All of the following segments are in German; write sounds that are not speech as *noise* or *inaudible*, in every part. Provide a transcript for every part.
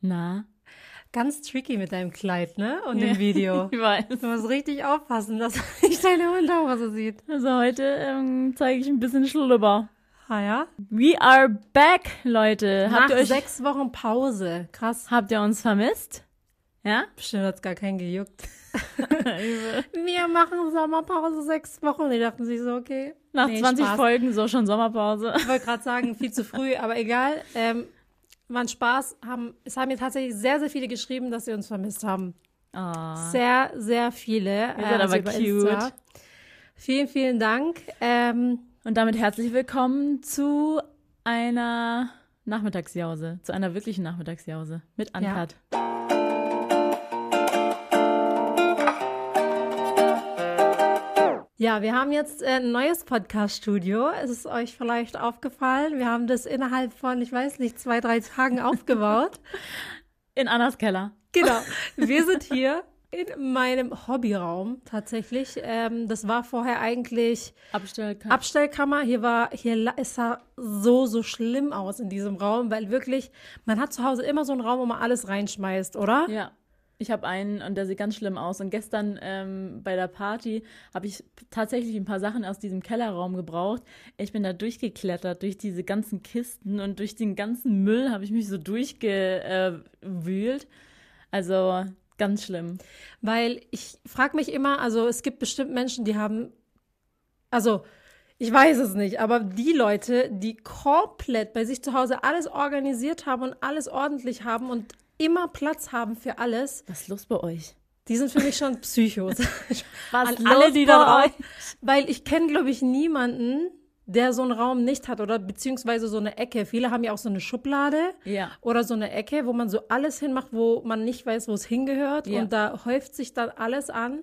Na? Ganz tricky mit deinem Kleid, ne? Und dem *laughs* Video. Ich weiß. Du musst richtig aufpassen, dass *laughs* nicht deine Unterhose sieht. Also heute ähm, zeige ich ein bisschen Schlüpper. Ah ja? We are back, Leute. Nach Habt ihr, euch, sechs Wochen Pause. Krass. habt ihr uns vermisst? Ja? Bestimmt hat's gar keinen gejuckt. *laughs* Wir machen Sommerpause sechs Wochen. Die dachten sich so, okay. Nach Nee, 20 Spaß. Folgen so schon Sommerpause. Ich wollte gerade sagen, viel zu früh, aber egal. Ähm, war ein Spaß. Haben, es haben mir tatsächlich sehr, sehr viele geschrieben, dass sie uns vermisst haben. Ah. Sehr, sehr viele. Ihr seid also aber cute. Insta. Vielen, vielen Dank. Ähm, Und damit herzlich willkommen zu einer Nachmittagsjause, zu einer wirklichen Nachmittagsjause mit Uncut. ja, wir haben jetzt äh, ein neues Podcast-Studio. Es ist euch vielleicht aufgefallen. Wir haben das innerhalb von, ich weiß nicht, zwei, drei Tagen *laughs* aufgebaut. In Annas Keller. Genau. *laughs* Wir sind hier in meinem Hobbyraum tatsächlich. Ähm, das war vorher eigentlich Abstellkammer. Abstellkammer. Hier war, hier es sah so, so schlimm aus in diesem Raum, weil wirklich, man hat zu Hause immer so einen Raum, wo man alles reinschmeißt, oder? Ja. Ich habe einen und der sieht ganz schlimm aus. Und gestern ähm, bei der Party habe ich tatsächlich ein paar Sachen aus diesem Kellerraum gebraucht. Ich bin da durchgeklettert durch diese ganzen Kisten und durch den ganzen Müll habe ich mich so durchgewühlt. Also ganz schlimm. Weil ich frage mich immer, also es gibt bestimmt Menschen, die haben, also ich weiß es nicht, aber die Leute, die komplett bei sich zu Hause alles organisiert haben und alles ordentlich haben und immer Platz haben für alles, Was ist los bei euch? die sind für mich schon *laughs* Psychos. Was *laughs* An los alle, die bei da euch? weil ich kenne, glaube ich, niemanden, der so einen Raum nicht hat oder beziehungsweise so eine Ecke. Viele haben ja auch so eine Schublade Ja. oder so eine Ecke, wo man so alles hinmacht, wo man nicht weiß, wo es hingehört. Ja. Und da häuft sich dann alles an.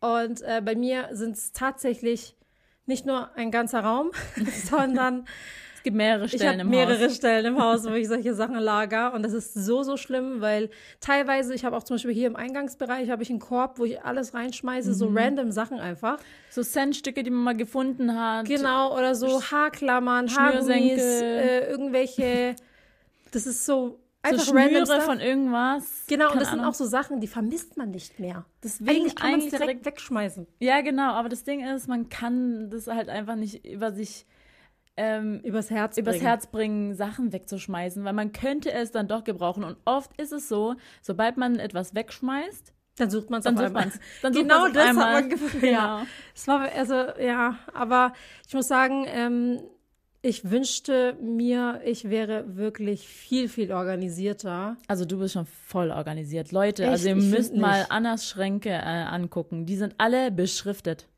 Und äh, bei mir sind es tatsächlich nicht nur ein ganzer Raum, *laughs* sondern Es gibt mehrere ich Stellen habe im mehrere Haus. Stellen im Haus, wo ich *laughs* solche Sachen lager. Und das ist so, so schlimm, weil teilweise, ich habe auch zum Beispiel hier im Eingangsbereich, habe ich einen Korb, wo ich alles reinschmeiße, so Mhm. random Sachen einfach. So Centstücke, die man mal gefunden hat. Genau, oder so Haarklammern, Haargummis, äh, irgendwelche, *laughs* das ist so So einfach random Schnüre Stuff. von irgendwas. Genau, und Keine das sind Ahnung. auch so Sachen, die vermisst man nicht mehr. Deswegen Eigentlich kann man es eigentlich direkt wegschmeißen. Ja, genau, aber das Ding ist, man kann das halt einfach nicht über sich, ähm, Übers Herz übers bringen. Herz bringen, Sachen wegzuschmeißen, weil man könnte es dann doch gebrauchen. Und oft ist es so, sobald man etwas wegschmeißt, Dann sucht man es dann auf sucht einmal. man es. Dann Genau das hat einmal. man gefunden, ja. Es war, also, ja, aber ich muss sagen, ähm, ich wünschte mir, ich wäre wirklich viel, viel organisierter. Also du bist schon voll organisiert. Leute, Echt? also ihr Ich müsst mal nicht. Annas Schränke äh, angucken. Die sind alle beschriftet.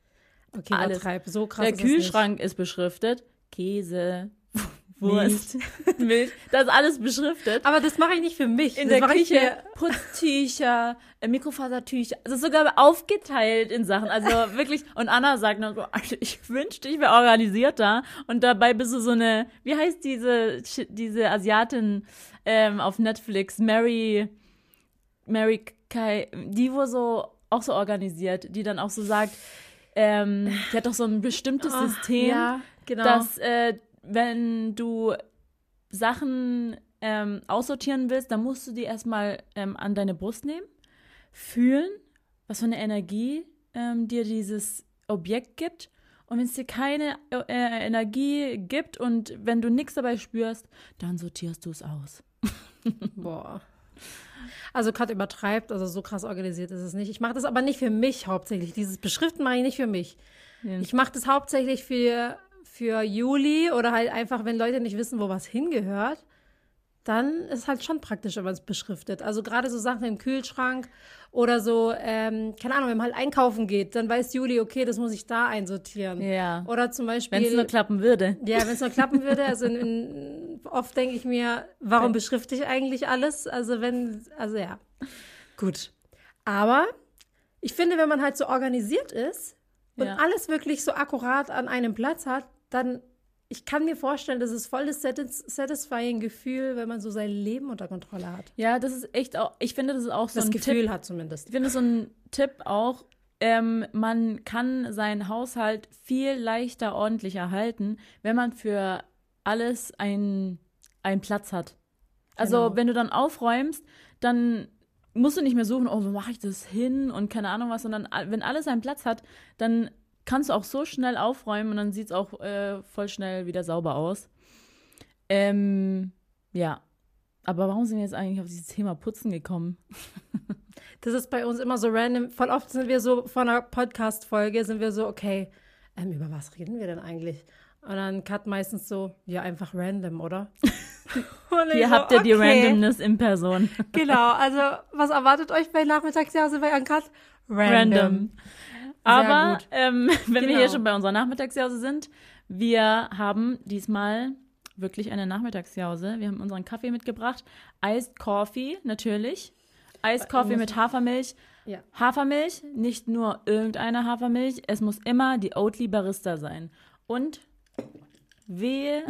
Okay, Alles. übertreib. So krass Der ist. Kühlschrank ist beschriftet. Käse, *laughs* Wurst, Milch. *laughs* Das ist alles beschriftet. Aber das mache ich nicht für mich. in das der mache ich Küche Putztücher, äh, Mikrofasertücher, also sogar aufgeteilt in Sachen. Also *laughs* wirklich, und Anna sagt noch so, also ich wünschte, ich wäre organisierter. Und dabei bist du so eine, wie heißt diese, diese Asiatin ähm, auf Netflix, Mary, Mary Kai, die wo so, auch so organisiert, die dann auch so sagt, ähm, die hat doch so ein bestimmtes Ah, System, ja, genau. dass äh, wenn du Sachen ähm, aussortieren willst, dann musst du die erstmal ähm, an deine Brust nehmen, fühlen, was für eine Energie ähm, dir dieses Objekt gibt. Und wenn es dir keine äh, Energie gibt und wenn du nichts dabei spürst, dann sortierst du es aus. *laughs* Boah. Also Kat übertreibt, also so krass organisiert ist es nicht. Ich mache das aber nicht für mich hauptsächlich. Dieses Beschriften mache ich nicht für mich. Ja. Ich mache das hauptsächlich für, für Juli oder halt einfach, wenn Leute nicht wissen, wo was hingehört, dann ist halt schon praktisch, wenn man es beschriftet. Also gerade so Sachen im Kühlschrank oder so, ähm, keine Ahnung, wenn man halt einkaufen geht, dann weiß Juli, okay, das muss ich da einsortieren. Ja. Oder zum Beispiel. Wenn es nur klappen würde. Ja, wenn es nur klappen würde, also in, in, *laughs* oft denke ich mir, warum beschrifte ich eigentlich alles? Also wenn, also ja, *laughs* gut. Aber ich finde, wenn man halt so organisiert ist und Ja. alles wirklich so akkurat an einem Platz hat, dann, ich kann mir vorstellen, das ist voll das satis satisfying Gefühl, wenn man so sein Leben unter Kontrolle hat. Ja, das ist echt auch, ich finde, das ist auch so Das ein Gefühl Tipp. hat zumindest. Ich finde so ein Tipp auch, ähm, man kann seinen Haushalt viel leichter ordentlich erhalten, wenn man für alles einen, einen Platz hat. Also Genau. wenn du dann aufräumst, dann musst du nicht mehr suchen, oh, wo mache ich das hin und keine Ahnung was, sondern a- wenn alles seinen Platz hat, dann kannst du auch so schnell aufräumen und dann sieht es auch äh, voll schnell wieder sauber aus. Ähm, ja. Aber warum sind wir jetzt eigentlich auf dieses Thema Putzen gekommen? *laughs* Das ist bei uns immer so random. Voll oft sind wir so von einer Podcast-Folge, sind wir so, okay, ähm, über was reden wir denn eigentlich? Und dann cut meistens so, ja, einfach random, oder? *laughs* Hier so, habt ihr die okay. Randomness in Person. Genau, also was erwartet euch bei Nachmittagsjause bei Uncut? Random. Aber ähm, *laughs* wenn wir Genau. hier schon bei unserer Nachmittagsjause sind, wir haben diesmal wirklich eine Nachmittagsjause. Wir haben unseren Kaffee mitgebracht. Iced Coffee, natürlich. Iced Coffee mit Hafermilch. Ja. Hafermilch, nicht nur irgendeine Hafermilch, es muss immer die Oatly Barista sein. Und wehe,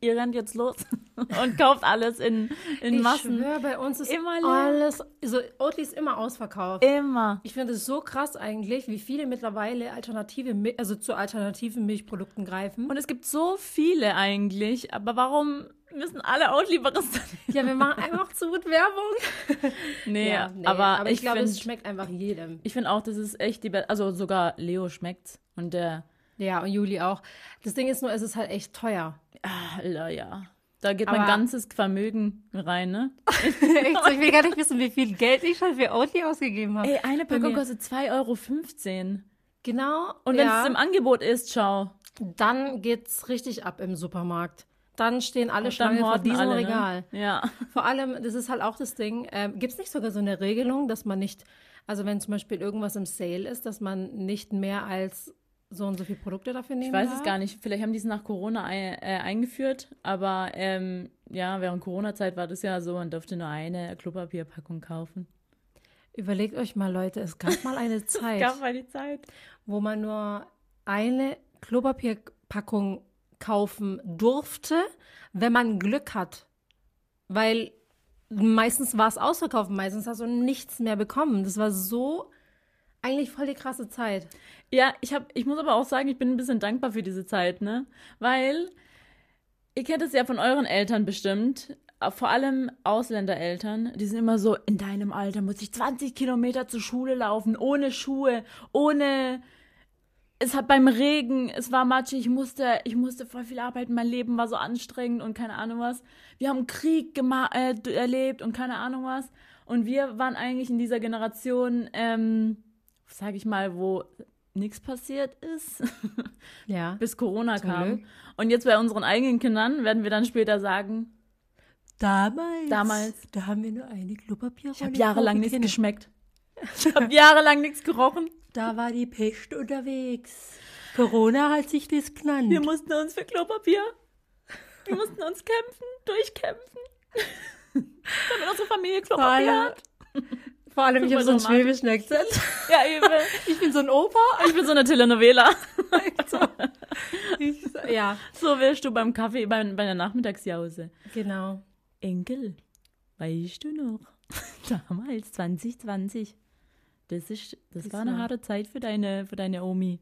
ihr rennt jetzt los *laughs* und kauft alles in, in Ich Massen. schwöre, bei uns ist Immer leer. alles, so Oatly ist immer ausverkauft. Immer. Ich finde es so krass eigentlich, wie viele mittlerweile alternative, also zu alternativen Milchprodukten greifen. Und es gibt so viele eigentlich, aber warum müssen alle nehmen? ja, wir machen einfach zu gut Werbung. *laughs* Nee, Ja, nee, aber, ich, ich glaube, es finde schmeckt einfach jedem. ich find auch, das ist echt die beste, also sogar Leo schmeckt's. Und der, Ja, und Juli auch. Das Ding ist nur, es ist halt echt teuer. ah, Alter, ja. Da geht mein Aber- ganzes Vermögen rein, ne? *laughs* echt so, ich will gar nicht wissen, wie viel Geld ich schon für Oatly ausgegeben habe. Ey, eine Packung kostet 2,15 Euro. Genau. Und wenn ja, es im Angebot ist, schau. dann geht's richtig ab im Supermarkt. Dann stehen alle Schlange vor diesem alle, Regal. Ne? Ja. Vor allem, das ist halt auch das Ding, ähm, gibt es nicht sogar so eine Regelung, dass man nicht, also wenn zum Beispiel irgendwas im Sale ist, dass man nicht mehr als so und so viele Produkte dafür nehmen Ich weiß darf? es gar nicht. Vielleicht haben die es nach Corona ei- äh, eingeführt, aber ähm, ja, während Corona-Zeit war das ja so, man durfte nur eine Klopapierpackung kaufen. Überlegt euch mal, Leute, es gab mal eine *laughs* Zeit, Gab mal die Zeit. wo man nur eine Klopapierpackung kaufen durfte, wenn man Glück hat. Weil meistens war es ausverkauft, meistens hast du nichts mehr bekommen. Das war so eigentlich voll die krasse Zeit. Ja, ich hab, ich muss aber auch sagen, ich bin ein bisschen dankbar für diese Zeit, ne? Weil ihr kennt es ja von euren Eltern bestimmt, äh, vor allem Ausländereltern, die sind immer so, in deinem Alter muss ich 20 Kilometer zur Schule laufen, ohne Schuhe, ohne es hat beim Regen, es war matschig, ich musste, ich musste voll viel arbeiten, mein Leben war so anstrengend und keine Ahnung was. Wir haben Krieg äh, erlebt und keine Ahnung was. Und wir waren eigentlich in dieser Generation, ähm, sag ich mal, wo nichts passiert ist, *laughs* Ja. bis Corona kam. Glück. Und jetzt bei unseren eigenen Kindern werden wir dann später sagen, Damals. Damals. Da haben wir nur eine Klopapierrolle. ich habe jahrelang nichts geschmeckt. *laughs* Ich habe jahrelang nichts gerochen. Da war die Pest unterwegs. Corona hat sich das genannt. Wir mussten uns für Klopapier, wir mussten uns kämpfen, durchkämpfen, *laughs* damit unsere Familie Klopapier allem, hat. Vor allem ich habe so einen schwäbischen Akzent. *laughs* Ja, übel. Ich bin so ein Opa. Ich bin so eine Telenovela. Ich, ja, So wirst du beim Kaffee, bei, bei der Nachmittagsjause. genau. Enkel, weißt du noch? *laughs* Damals, 2020. Das, ist, das war eine harte Zeit für deine, für deine Omi.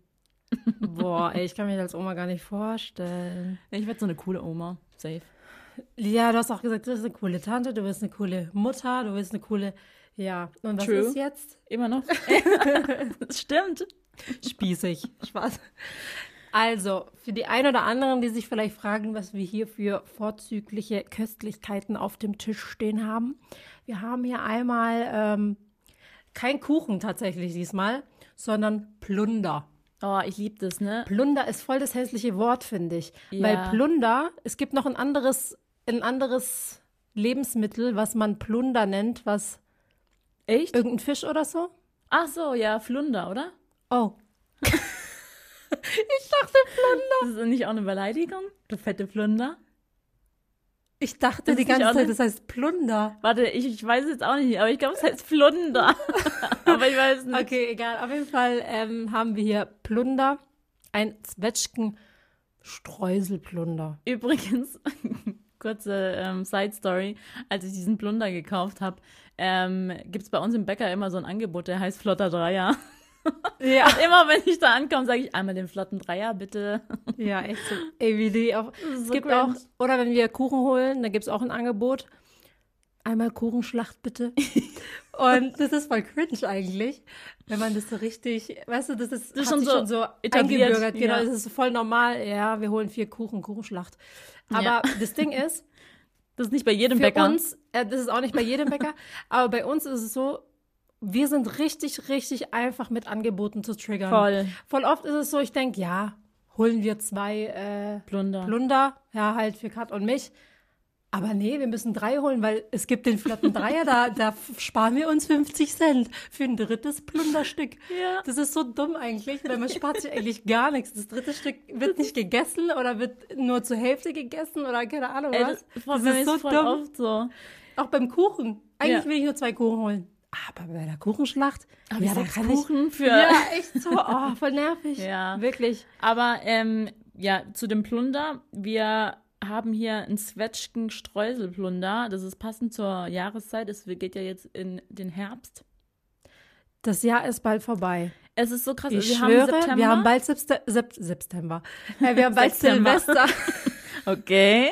*laughs* Boah, ey, ich kann mir das als Oma gar nicht vorstellen. Ich werde so eine coole Oma. Safe. Ja, du hast auch gesagt, du bist eine coole Tante, du bist eine coole Mutter, du bist eine coole. Ja, und was True. ist jetzt? Immer noch. *laughs* das stimmt. Spießig. Spaß. Also, für die ein oder anderen, die sich vielleicht fragen, was wir hier für vorzügliche Köstlichkeiten auf dem Tisch stehen haben. Wir haben hier einmal ähm, kein Kuchen tatsächlich diesmal, sondern Plunder. Oh, ich liebe das, ne? Plunder ist voll das hässliche Wort, finde ich. Ja. Weil Plunder, es gibt noch ein anderes, ein anderes Lebensmittel, was man Plunder nennt, was Echt? irgendein Fisch oder so. Ach so, ja, Flunder, oder? Oh. *laughs* ich dachte Plunder. Das ist nicht auch eine Beleidigung? Du fette Flunder? Ich dachte Das die nicht ganze Zeit, eine- das heiheißt Plunder. Warte, ich, ich weiß jetzt auch nicht, aber ich glaube, es heißt Flunder. *laughs* aber ich weiß nicht. Okay, egal. Auf jeden Fall ähm, haben wir hier Plunder, ein Zwetschgen-Streuselplunder. Übrigens, *laughs* kurze ähm, Side-Story, als ich diesen Plunder gekauft habe, ähm, gibt es bei uns im Bäcker immer so ein Angebot, der heißt Flotter Dreier. Ja. *laughs* Immer wenn ich da ankomme, sage ich einmal den flotten Dreier, bitte. Ja, echt so. Ey, wie die auch. Es so gibt cringe. auch, oder wenn wir Kuchen holen, da gibt es auch ein Angebot. einmal Kuchenschlacht bitte. *laughs* Und das ist voll cringe eigentlich, wenn man das so richtig, weißt du, das ist, Das ist schon so schon so eingebürgert. Genau, ja. das ist voll normal. Ja, wir holen vier Kuchen, Kuchenschlacht. Aber Ja. das Ding ist, Das ist nicht bei jedem für Bäcker. uns, äh, das ist auch nicht bei jedem Bäcker, *laughs* aber bei uns ist es so, wir sind richtig, richtig einfach mit Angeboten zu triggern. Voll. Voll oft ist es so, ich denke, ja, holen wir zwei äh, Plunder. Plunder, ja, halt für Kat und mich. Aber nee, wir müssen drei holen, weil es gibt den flotten *laughs* Dreier, da, da sparen wir uns 50 Cent für ein drittes Plunderstück. Ja. Das ist so dumm eigentlich, weil man spart sich eigentlich gar nichts. Das dritte Stück wird nicht gegessen oder wird nur zur Hälfte gegessen oder keine Ahnung Ey, was. das, voll, Das mir ist so dumm. so. Auch beim Kuchen. Eigentlich Ja. will ich nur zwei Kuchen holen. Aber bei der Kuchenschlacht, Aber ja, da kann Kuchen ich. für. Ja, echt so. Oh, voll nervig. *laughs* Ja. Wirklich. Aber ähm, ja, zu dem Plunder. Wir haben hier einen Zwetschgen Streuselplunder. Das ist passend zur Jahreszeit. Es geht ja jetzt in den Herbst. Das Jahr ist bald vorbei. Es ist so krass. Ich wir schwöre, haben September. wir haben bald Sepste Sep September. Ja, wir haben bald September. Silvester. *laughs* Okay.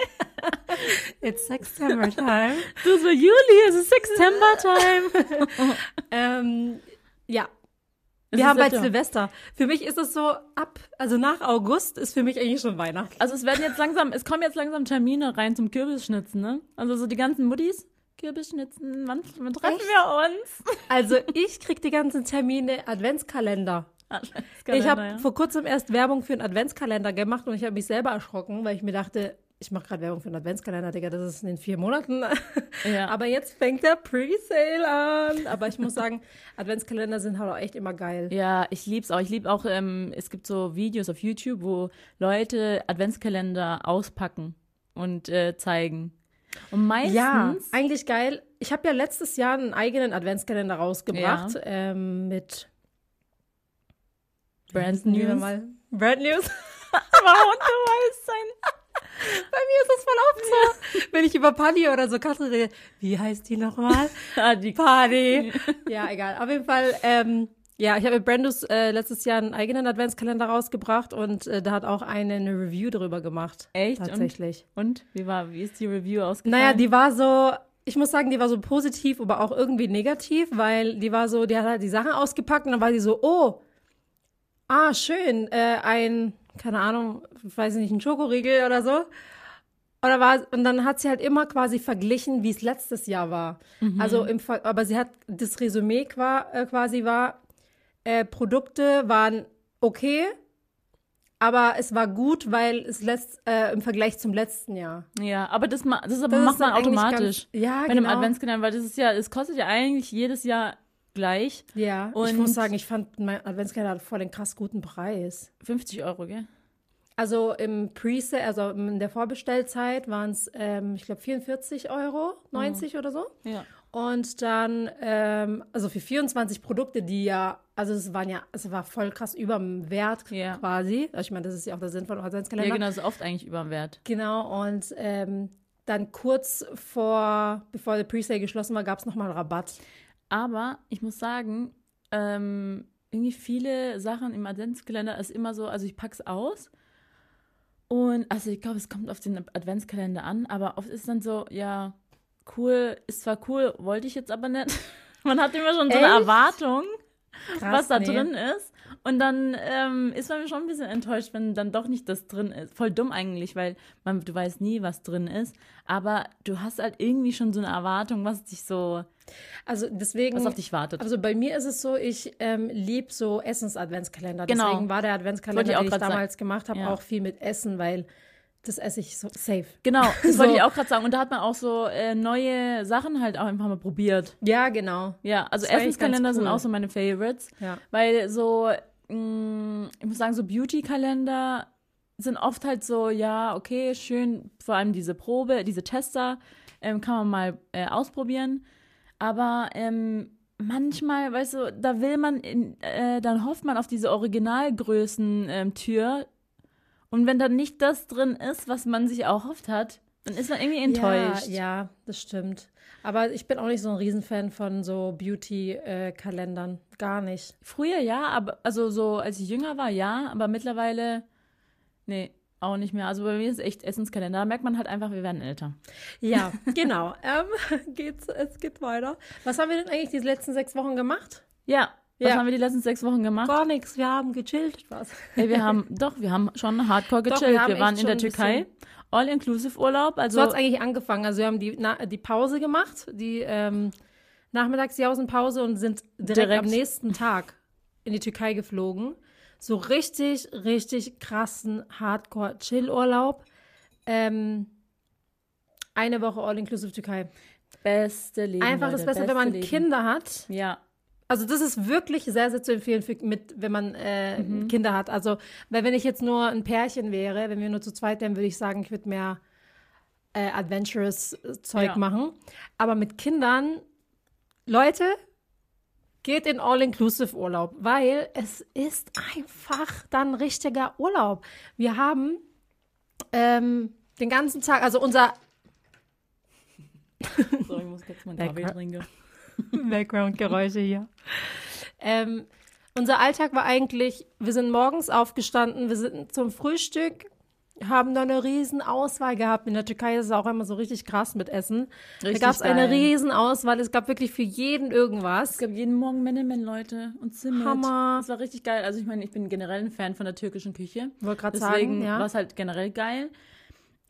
*laughs* It's September time. Du so, Juli, es ist September Time. *laughs* ähm, ja, Es wir haben bald. Silvester. Für mich ist es so ab, also nach August ist für mich eigentlich schon Weihnachten. Also es werden jetzt langsam, es kommen jetzt langsam Termine rein zum Kürbisschnitzen, ne? Also so die ganzen Muttis. Kürbisschnitzen, wann, wann treffen Echt? wir uns? *laughs* Also ich krieg die ganzen Termine Adventskalender. ich Adventskalender, habe ja. vor kurzem erst Werbung für einen Adventskalender gemacht und ich habe mich selber erschrocken, weil ich mir dachte, ich mache gerade Werbung für einen Adventskalender, Digga, das ist in den vier Monaten. Ja. *laughs* Aber jetzt fängt der Presale an. Aber ich muss sagen, Adventskalender sind halt auch echt immer geil. Ja, ich lieb's auch. Ich lieb auch, ähm, es gibt so Videos auf YouTube, wo Leute Adventskalender auspacken und äh, zeigen. Und meistens, Ja, eigentlich geil. Ich habe ja letztes Jahr einen eigenen Adventskalender rausgebracht ähm, mit Brand News. Brand News. *laughs* Warum du weißt sein? Bei mir ist das voll oft so. Wenn ich über Paddy oder so Katrin rede, wie heißt die nochmal? *laughs* Ah, die Paddy. ja, egal. Auf jeden Fall, ähm, ja, ich habe mit Brandus äh, letztes Jahr einen eigenen Adventskalender rausgebracht und äh, da hat auch eine, eine Review darüber gemacht. Echt? Tatsächlich. Und wie war, wie ist die Review ausgefallen? Naja, die war so, ich muss sagen, die war so positiv, aber auch irgendwie negativ, weil die war so, die hat halt die Sachen ausgepackt und dann war die so, oh, ah, schön, äh, ein, keine Ahnung, weiß ich nicht, ein Schokoriegel oder so. Oder war, und dann hat sie halt immer quasi verglichen, wie es letztes Jahr war. Also im aber sie hat, das Resümee äh, quasi war, äh, Produkte waren okay, aber es war gut, weil es letzt, äh, im Vergleich zum letzten Jahr. Ja, aber das, ma das, Das macht ist man automatisch. Ganz, ja, Bei einem genau. Adventskalender, weil das ist ja, es kostet ja eigentlich jedes Jahr gleich. Ja, ich Und- muss sagen, ich fand mein Adventskalender hat voll den krass guten Preis. 50 Euro, gell? Also im Pre-Sale, also in der Vorbestellzeit waren es, ähm, ich glaube, 44 Euro, 90 oder so. Ja. Und dann, ähm, also für 24 Produkte, die ja, also es waren ja, es war voll krass über dem Wert Ja. quasi. Also ich meine, das ist ja auch der Sinn von Adventskalender. Ja, genau, das ist oft eigentlich über dem Wert. Genau, und ähm, dann kurz vor, bevor der Pre-Sale geschlossen war, gab es nochmal einen Rabatt. Aber ich muss sagen, ähm, irgendwie viele Sachen im Adventskalender ist immer so, also ich pack's aus und also ich glaube, es kommt auf den Adventskalender an, aber oft ist dann so, ja, cool, ist zwar cool, wollte ich jetzt aber nicht. *laughs* Man hat immer schon so eine Echt? Erwartung, Krass, was da nee. drin ist. Und dann ähm, ist man schon ein bisschen enttäuscht, wenn dann doch nicht das drin ist. Voll dumm eigentlich, weil man, du weißt nie, was drin ist. Aber du hast halt irgendwie schon so eine Erwartung, was dich so, Also deswegen. was auf dich wartet. Also bei mir ist es so, ich ähm, liebe so Essens-Adventskalender. Genau. Deswegen war der Adventskalender, ich den ich grad sagen. damals gemacht habe, Ja. auch viel mit Essen, weil das esse ich so safe. Genau, *laughs* das wollte So. ich auch gerade sagen. Und da hat man auch so äh, neue Sachen halt auch einfach mal probiert. Ja, genau. Ja, also Das Essenskalender ganz sind cool. auch so meine Favorites. Ja. Weil so, mh, ich muss sagen, so Beauty-Kalender sind oft halt so, ja, okay, schön, vor allem diese Probe, diese Tester, ähm, kann man mal äh, ausprobieren. Aber ähm, manchmal, weißt du, da will man, in, äh, dann hofft man auf diese Originalgrößen-Tür. Und wenn dann nicht das drin ist, was man sich erhofft hat, dann ist man irgendwie enttäuscht. Ja, ja, das stimmt. Aber ich bin auch nicht so ein Riesenfan von so Beauty-Kalendern. Gar nicht. Früher ja, aber also so als ich jünger war, ja, aber mittlerweile nee. auch nicht mehr. Also bei mir ist echt Essenskalender. Da merkt man halt einfach, wir werden älter. Ja, *laughs* genau. ähm, *laughs* geht's, es geht weiter. Was haben wir denn eigentlich diese letzten sechs Wochen gemacht? Ja. Was Ja. haben wir die letzten sechs Wochen gemacht? Gar nichts. Wir haben gechillt. Spaß. Ey, wir haben, doch, wir haben schon hardcore Doch, gechillt. wir haben wir, waren in der Türkei. All-Inclusive-Urlaub. Also, So hat es eigentlich angefangen. Also wir haben die, na, die Pause gemacht, die ähm, Nachmittagsjausenpause und sind direkt, Direkt. am nächsten Tag in die Türkei geflogen. So richtig, richtig krassen Hardcore-Chill-Urlaub. Ähm, eine Woche All-Inclusive Türkei. beste Leben. Einfach das Leute, Beste, wenn beste man Leben. Kinder hat. Ja. Also das ist wirklich sehr, sehr zu empfehlen, für, mit, wenn man äh, Kinder hat. Also, weil wenn ich jetzt nur ein Pärchen wäre, wenn wir nur zu zweit wären, würde ich sagen, ich würde mehr äh, adventurous äh, Zeug Ja. machen. Aber mit Kindern, Leute, geht in All-Inclusive-Urlaub, weil es ist einfach dann richtiger Urlaub. Wir haben ähm, den ganzen Tag, also unser *laughs* So, ich muss jetzt Lecker. Kaffee trinken. *laughs* Background-Geräusche hier. Ähm, unser Alltag war eigentlich, wir sind morgens aufgestanden, wir sind zum Frühstück, haben da eine riesen Auswahl gehabt. In der Türkei ist es auch immer so richtig krass mit Essen. Richtig da gab es eine riesen Auswahl. Es gab wirklich für jeden irgendwas. Es gab jeden Morgen Menemen, Leute. Und Zimt. Hammer. Das war richtig geil. Also ich meine, ich bin generell ein Fan von der türkischen Küche. Wollte gerade Deswegen sagen, ja. war es halt generell geil.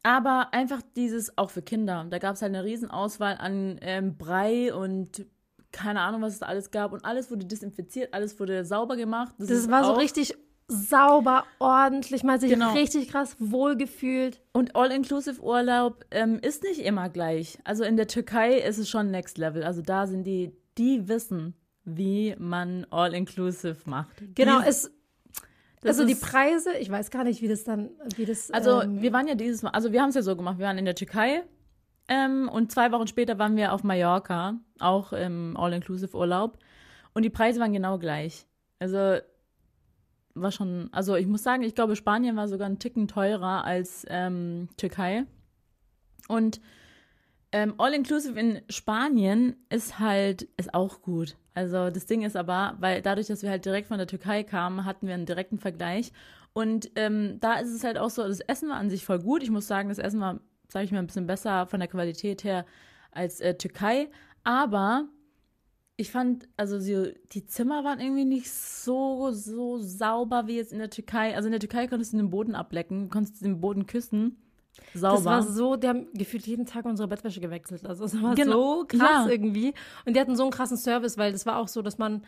Aber einfach dieses, auch für Kinder. Da gab es halt eine riesen Auswahl an ähm, Brei und keine Ahnung, was es da alles gab. Und alles wurde desinfiziert, alles wurde sauber gemacht. Das ist war so richtig sauber, ordentlich. Man hat sich Genau. richtig krass wohlgefühlt. Und All-Inclusive-Urlaub ähm, ist nicht immer gleich. Also in der Türkei ist es schon Next Level. Also da sind die, die wissen, wie man All-Inclusive macht. Genau, die, es, das also die Preise, ich weiß gar nicht, wie das dann, wie das. Also ähm, wir waren ja dieses Mal, also wir haben es ja so gemacht, wir waren in der Türkei ähm, und zwei Wochen später waren wir auf Mallorca, auch im All-Inclusive-Urlaub. Und die Preise waren genau gleich. Also war schon, also ich muss sagen, ich glaube, Spanien war sogar ein Ticken teurer als ähm, Türkei. Und ähm, All-Inclusive in Spanien ist halt, ist auch gut. Also das Ding ist aber, weil dadurch, dass wir halt direkt von der Türkei kamen, hatten wir einen direkten Vergleich. Und ähm, da ist es halt auch so, das Essen war an sich voll gut. Ich muss sagen, das Essen war, sage ich mal, ein bisschen besser von der Qualität her als äh, Türkei. Aber ich fand, also sie, die Zimmer waren irgendwie nicht so, so sauber wie jetzt in der Türkei. Also in der Türkei konntest du den Boden ablecken, konntest den Boden küssen. Sauber. Das war so, die haben gefühlt jeden Tag unsere Bettwäsche gewechselt. Also es war Genau, so krass ja. irgendwie. Und die hatten so einen krassen Service, weil das war auch so, dass man,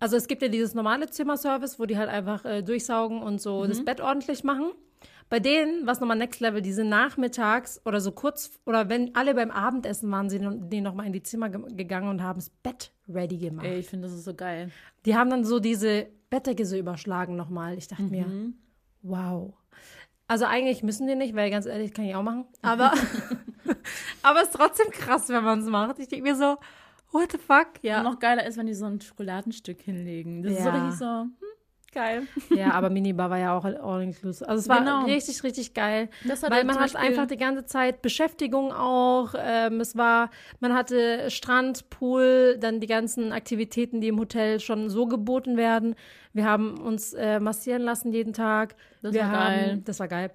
also es gibt ja dieses normale Zimmerservice, wo die halt einfach äh, durchsaugen und so Mhm. das Bett ordentlich machen. Bei denen, was nochmal Next Level, die sind nachmittags oder so kurz, oder wenn alle beim Abendessen waren, sind die nochmal in die Zimmer ge gegangen und haben das Bett ready gemacht. Ey, ich finde, das ist so geil. Die haben dann so diese Bettdecke so überschlagen nochmal. Ich dachte mir, Mhm. wow. Also eigentlich müssen die nicht, weil ganz ehrlich, kann ich auch machen. *laughs* Aber, aber es ist trotzdem krass, wenn man es macht. Ich denke mir so, what the fuck? Ja. Und noch geiler ist, wenn die so ein Schokoladenstück hinlegen. Das ist so Ja. richtig so, hm, geil. Ja, aber Minibar war ja auch all inclusive. Also es war Genau. richtig, richtig geil. Weil man hat einfach die ganze Zeit Beschäftigung auch. Ähm, es war, man hatte Strand, Pool, dann die ganzen Aktivitäten, die im Hotel schon so geboten werden. Wir haben uns äh, massieren lassen jeden Tag. Das wir war haben, geil. Das war geil.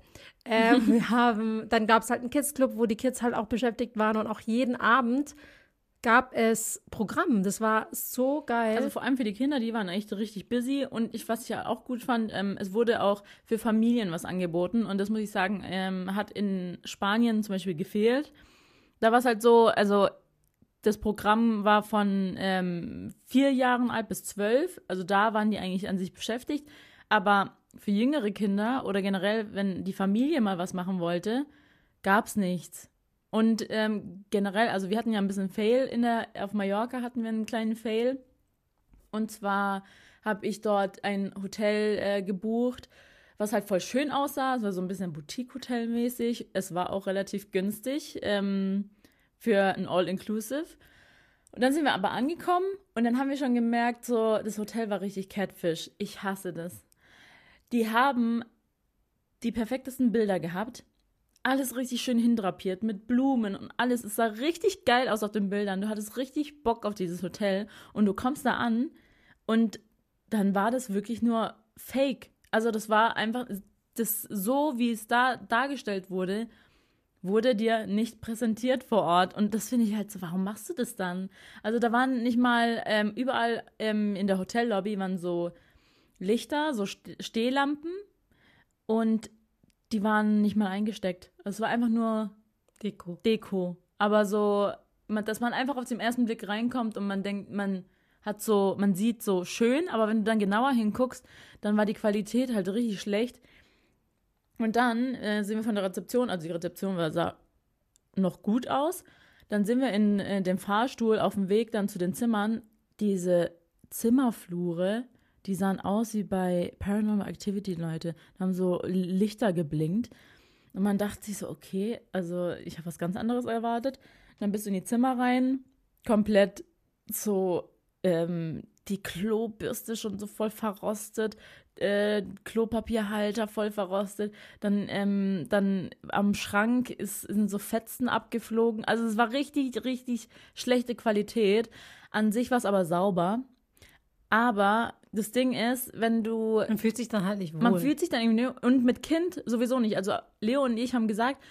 Ähm, *laughs* wir haben, dann gab es halt einen Kids Club, wo die Kids halt auch beschäftigt waren und auch jeden Abend gab es Programm. Das war so geil. Also vor allem für die Kinder, die waren echt richtig busy. Und ich, was ich ja auch gut fand, ähm, es wurde auch für Familien was angeboten. Und das muss ich sagen, ähm, hat in Spanien zum Beispiel gefehlt. Da war es halt so, also das Programm war von ähm, vier Jahren alt bis zwölf. Also da waren die eigentlich an sich beschäftigt. Aber für jüngere Kinder oder generell, wenn die Familie mal was machen wollte, gab's nichts. Und ähm, generell, also wir hatten ja ein bisschen Fail in der, auf Mallorca hatten wir einen kleinen Fail. Und zwar habe ich dort ein Hotel äh, gebucht, was halt voll schön aussah. Es war so ein bisschen Boutique-Hotel-mäßig. Es war auch relativ günstig ähm, für ein All-Inclusive. Und dann sind wir aber angekommen und dann haben wir schon gemerkt, so, das Hotel war richtig Catfish. Ich hasse das. Die haben die perfektesten Bilder gehabt. Alles richtig schön hindrapiert mit Blumen und alles. Es sah richtig geil aus auf den Bildern. Du hattest richtig Bock auf dieses Hotel und du kommst da an und dann war das wirklich nur Fake. Also das war einfach, das so, wie es da dargestellt wurde, wurde dir nicht präsentiert vor Ort. Und das finde ich halt so, warum machst du das dann? Also da waren nicht mal ähm, überall ähm, in der Hotellobby waren so Lichter, so Stehlampen und die waren nicht mal eingesteckt. Es war einfach nur Deko. Deko. Aber so, dass man einfach auf den ersten Blick reinkommt und man denkt, man hat so, man sieht so schön, aber wenn du dann genauer hinguckst, dann war die Qualität halt richtig schlecht. Und dann äh, sind wir von der Rezeption, also die Rezeption war, sah noch gut aus. Dann sind wir in, in äh, dem Fahrstuhl auf dem Weg dann zu den Zimmern. Diese Zimmerflure, die sahen aus wie bei Paranormal Activity, Leute. Da haben so Lichter geblinkt. Und man dachte sich so, okay, also ich habe was ganz anderes erwartet. Dann bist du in die Zimmer rein, komplett so ähm, die Klobürste schon so voll verrostet, äh, Klopapierhalter voll verrostet, dann, ähm, dann am Schrank ist, sind so Fetzen abgeflogen. Also es war richtig, richtig schlechte Qualität. An sich war es aber sauber. Aber das Ding ist, wenn du. Man fühlt sich dann halt nicht wohl. Man fühlt sich dann irgendwie. Und mit Kind sowieso nicht. Also Leo und ich haben gesagt,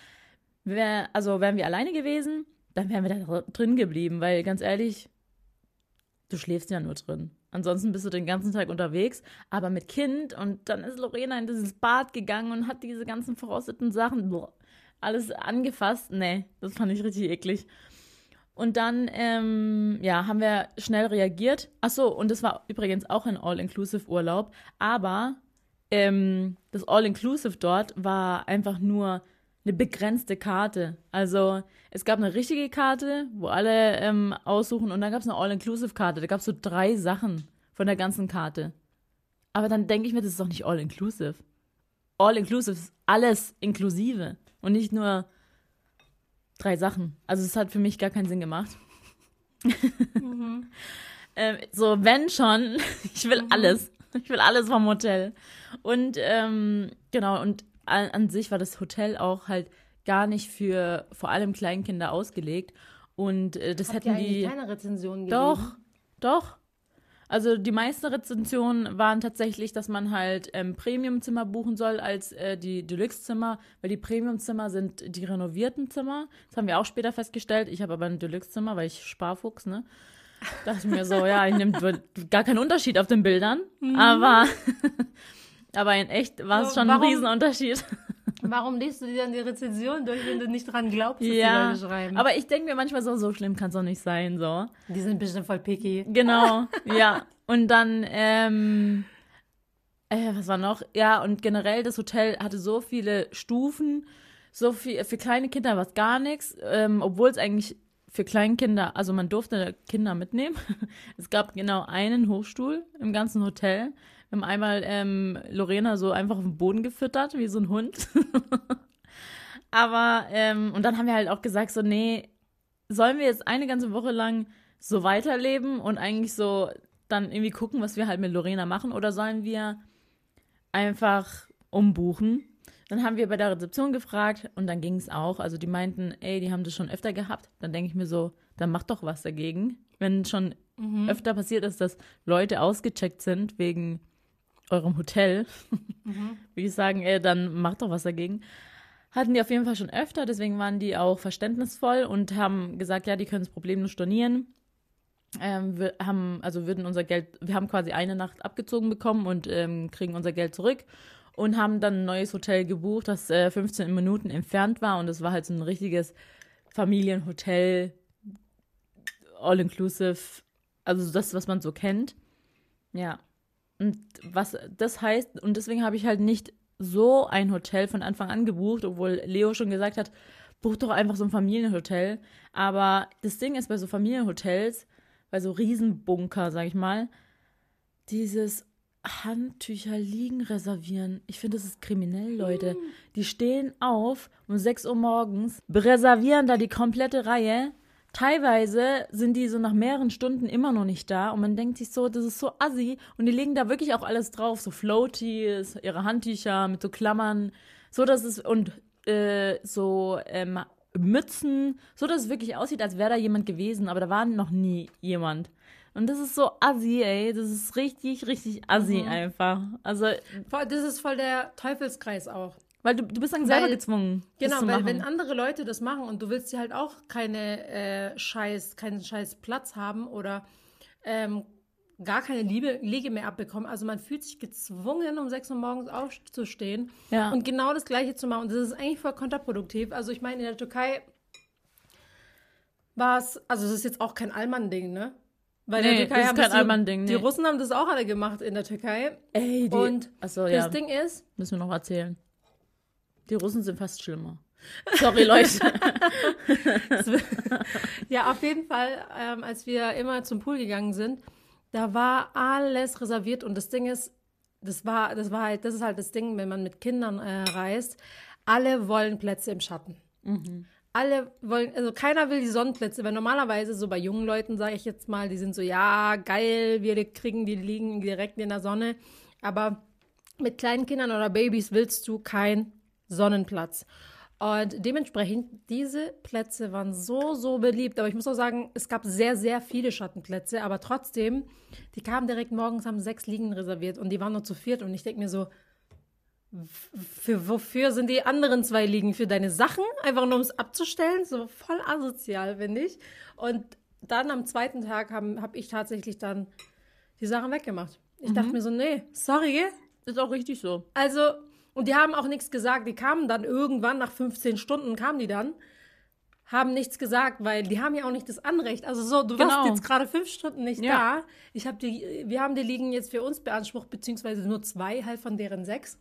wär, also wären wir alleine gewesen, dann wären wir da drin geblieben, weil ganz ehrlich, du schläfst ja nur drin. Ansonsten bist du den ganzen Tag unterwegs, aber mit Kind und dann ist Lorena in dieses Bad gegangen und hat diese ganzen verrosteten Sachen, boah, alles angefasst. Nee, das fand ich richtig eklig. Und dann, ähm, ja, haben wir schnell reagiert. Ach so, und das war übrigens auch ein All-Inclusive-Urlaub. Aber ähm, das All-Inclusive dort war einfach nur eine begrenzte Karte. Also es gab eine richtige Karte, wo alle ähm, aussuchen und dann gab es eine All-Inclusive-Karte. Da gab es so drei Sachen von der ganzen Karte. Aber dann denke ich mir, das ist doch nicht All-Inclusive. All-Inclusive ist alles inklusive und nicht nur drei Sachen. Also es hat für mich gar keinen Sinn gemacht. Mhm. *laughs* ähm, so, wenn schon, *laughs* ich will mhm. alles. Ich will alles vom Hotel. Und ähm, genau, und an, an sich war das Hotel auch halt gar nicht für vor allem Kleinkinder ausgelegt. Und äh, das Habt hätten die. keine Rezensionen gegeben? Doch, doch. Also die meisten Rezensionen waren tatsächlich, dass man halt ähm, Premium-Zimmer buchen soll als äh, die Deluxe-Zimmer, weil die Premium-Zimmer sind die renovierten Zimmer. Das haben wir auch später festgestellt. Ich habe aber ein Deluxe-Zimmer, weil ich Sparfuchs, ne? Dachte mir so, ja, ich nehme gar keinen Unterschied auf den Bildern. Mhm. Aber *laughs* Aber in echt war es schon warum, ein Riesenunterschied. Warum liest du dir dann die Rezension durch, wenn du nicht dran glaubst, was ja, die Leute schreiben? Aber ich denke mir manchmal so, so schlimm kann es doch nicht sein, so. Die sind bestimmt voll picky. Genau, *laughs* ja. Und dann, ähm, äh, was war noch? Ja, und generell das Hotel hatte so viele Stufen, so viel, für kleine Kinder war es gar nichts, ähm, obwohl es eigentlich für Kleinkinder, also man durfte Kinder mitnehmen. *laughs* es gab genau einen Hochstuhl im ganzen Hotel wir haben einmal ähm, Lorena so einfach auf den Boden gefüttert, wie so ein Hund. *laughs* Aber, ähm, und dann haben wir halt auch gesagt, so, nee, sollen wir jetzt eine ganze Woche lang so weiterleben und eigentlich so dann irgendwie gucken, was wir halt mit Lorena machen, oder sollen wir einfach umbuchen? Dann haben wir bei der Rezeption gefragt und dann ging es auch. Also die meinten, ey, die haben das schon öfter gehabt. Dann denke ich mir so, dann mach doch was dagegen. Wenn schon mhm. öfter passiert ist, dass Leute ausgecheckt sind wegen eurem Hotel, mhm. *laughs* würde ich sagen, ey, dann macht doch was dagegen. Hatten die auf jeden Fall schon öfter, deswegen waren die auch verständnisvoll und haben gesagt, ja, die können das problemlos stornieren. Ähm, wir haben, also würden unser Geld, wir haben quasi eine Nacht abgezogen bekommen und ähm, kriegen unser Geld zurück und haben dann ein neues Hotel gebucht, das äh, 15 Minuten entfernt war und es war halt so ein richtiges Familienhotel, all inclusive, also das, was man so kennt. Ja, und was das heißt, und deswegen habe ich halt nicht so ein Hotel von Anfang an gebucht, obwohl Leo schon gesagt hat, buch doch einfach so ein Familienhotel. Aber das Ding ist bei so Familienhotels, bei so Riesenbunker, sag ich mal, dieses Handtücher liegen reservieren. Ich finde, das ist kriminell, Leute. Mm. Die stehen auf um 6 Uhr morgens, reservieren da die komplette Reihe teilweise sind die so nach mehreren Stunden immer noch nicht da und man denkt sich so, das ist so assi und die legen da wirklich auch alles drauf, so Floaties, ihre Handtücher mit so Klammern, so dass es und äh, so ähm, Mützen, so dass es wirklich aussieht, als wäre da jemand gewesen, aber da war noch nie jemand. Und das ist so assi, ey. Das ist richtig, richtig assi Mhm. einfach. Also, Voll- Das ist voll der Teufelskreis auch. Weil du, du bist dann selber Weil- gezwungen. Genau, weil machen. wenn andere Leute das machen und du willst dir halt auch keine äh, Scheiß, keinen Scheiß Platz haben oder ähm, gar keine Liebe, Liege mehr abbekommen. Also man fühlt sich gezwungen, um 6 Uhr morgens aufzustehen Ja. und genau das Gleiche zu machen. Und das ist eigentlich voll kontraproduktiv. Also ich meine, in der Türkei war es, also es ist jetzt auch kein Allmann-Ding, ne? Weil in Nee, der Türkei das ist kein die- Allmann-Ding, Die nee. Russen haben das auch alle gemacht in der Türkei. Ey, die, Und Achso, das ja. Ding ist, Müssen wir noch erzählen. Die Russen sind fast schlimmer. Sorry, Leute. *laughs* Ja, auf jeden Fall, ähm, als wir immer zum Pool gegangen sind, da war alles reserviert und das Ding ist, das war, das war halt, das ist halt das Ding, wenn man mit Kindern äh, reist. Alle wollen Plätze im Schatten. Alle wollen, also keiner will die Sonnenplätze, weil normalerweise so bei jungen Leuten, sage ich jetzt mal, die sind so, ja, geil, wir kriegen die liegen direkt in der Sonne. Aber mit kleinen Kindern oder Babys willst du keinen Sonnenplatz. Und dementsprechend, diese Plätze waren so, so beliebt. Aber ich muss auch sagen, es gab sehr, sehr viele Schattenplätze. Aber trotzdem, die kamen direkt morgens, haben sechs Liegen reserviert und die waren nur zu viert. Und ich denke mir so, für wofür sind die anderen zwei Liegen? Für deine Sachen? Einfach nur um es abzustellen? So voll asozial, finde ich. Und dann am zweiten Tag habe hab ich tatsächlich dann die Sachen weggemacht. Ich dachte mir so, nee, sorry, ist auch richtig so. also, und die haben auch nichts gesagt. Die kamen dann irgendwann, nach 15 Stunden kamen die dann, haben nichts gesagt, weil die haben ja auch nicht das Anrecht. Also so, du Genau. warst jetzt gerade fünf Stunden nicht Ja. da. Ich habe die, wir haben die Liegen jetzt für uns beansprucht, beziehungsweise nur zwei halt von deren sechs.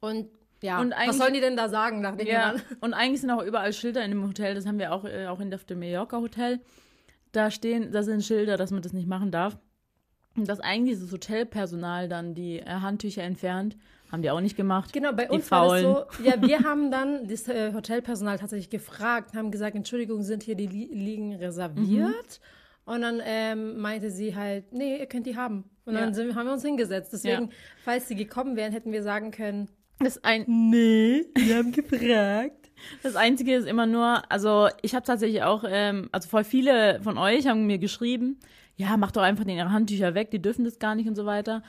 Und ja, Und was sollen die denn da sagen, mir Ja, dann. *laughs* und eigentlich sind auch überall Schilder in dem Hotel, das haben wir auch, äh, auch in der Mallorca Hotel. Da stehen, da sind Schilder, dass man das nicht machen darf. Und dass eigentlich das Hotelpersonal dann die äh, Handtücher entfernt, haben die auch nicht gemacht. Genau, bei uns war das so, ja, wir *laughs* haben dann das äh, Hotelpersonal tatsächlich gefragt, haben gesagt, Entschuldigung, sind hier die Li Liegen reserviert? Und dann ähm, meinte sie halt, nee, ihr könnt die haben. Und dann Ja. sind, haben wir uns hingesetzt. Deswegen, Ja. falls sie gekommen wären, hätten wir sagen können, Das, ein, nee, wir haben gefragt. *laughs* das Einzige ist immer nur, also ich habe tatsächlich auch, ähm, also voll viele von euch haben mir geschrieben, ja, mach doch einfach ihre Handtücher weg, die dürfen das gar nicht und so weiter.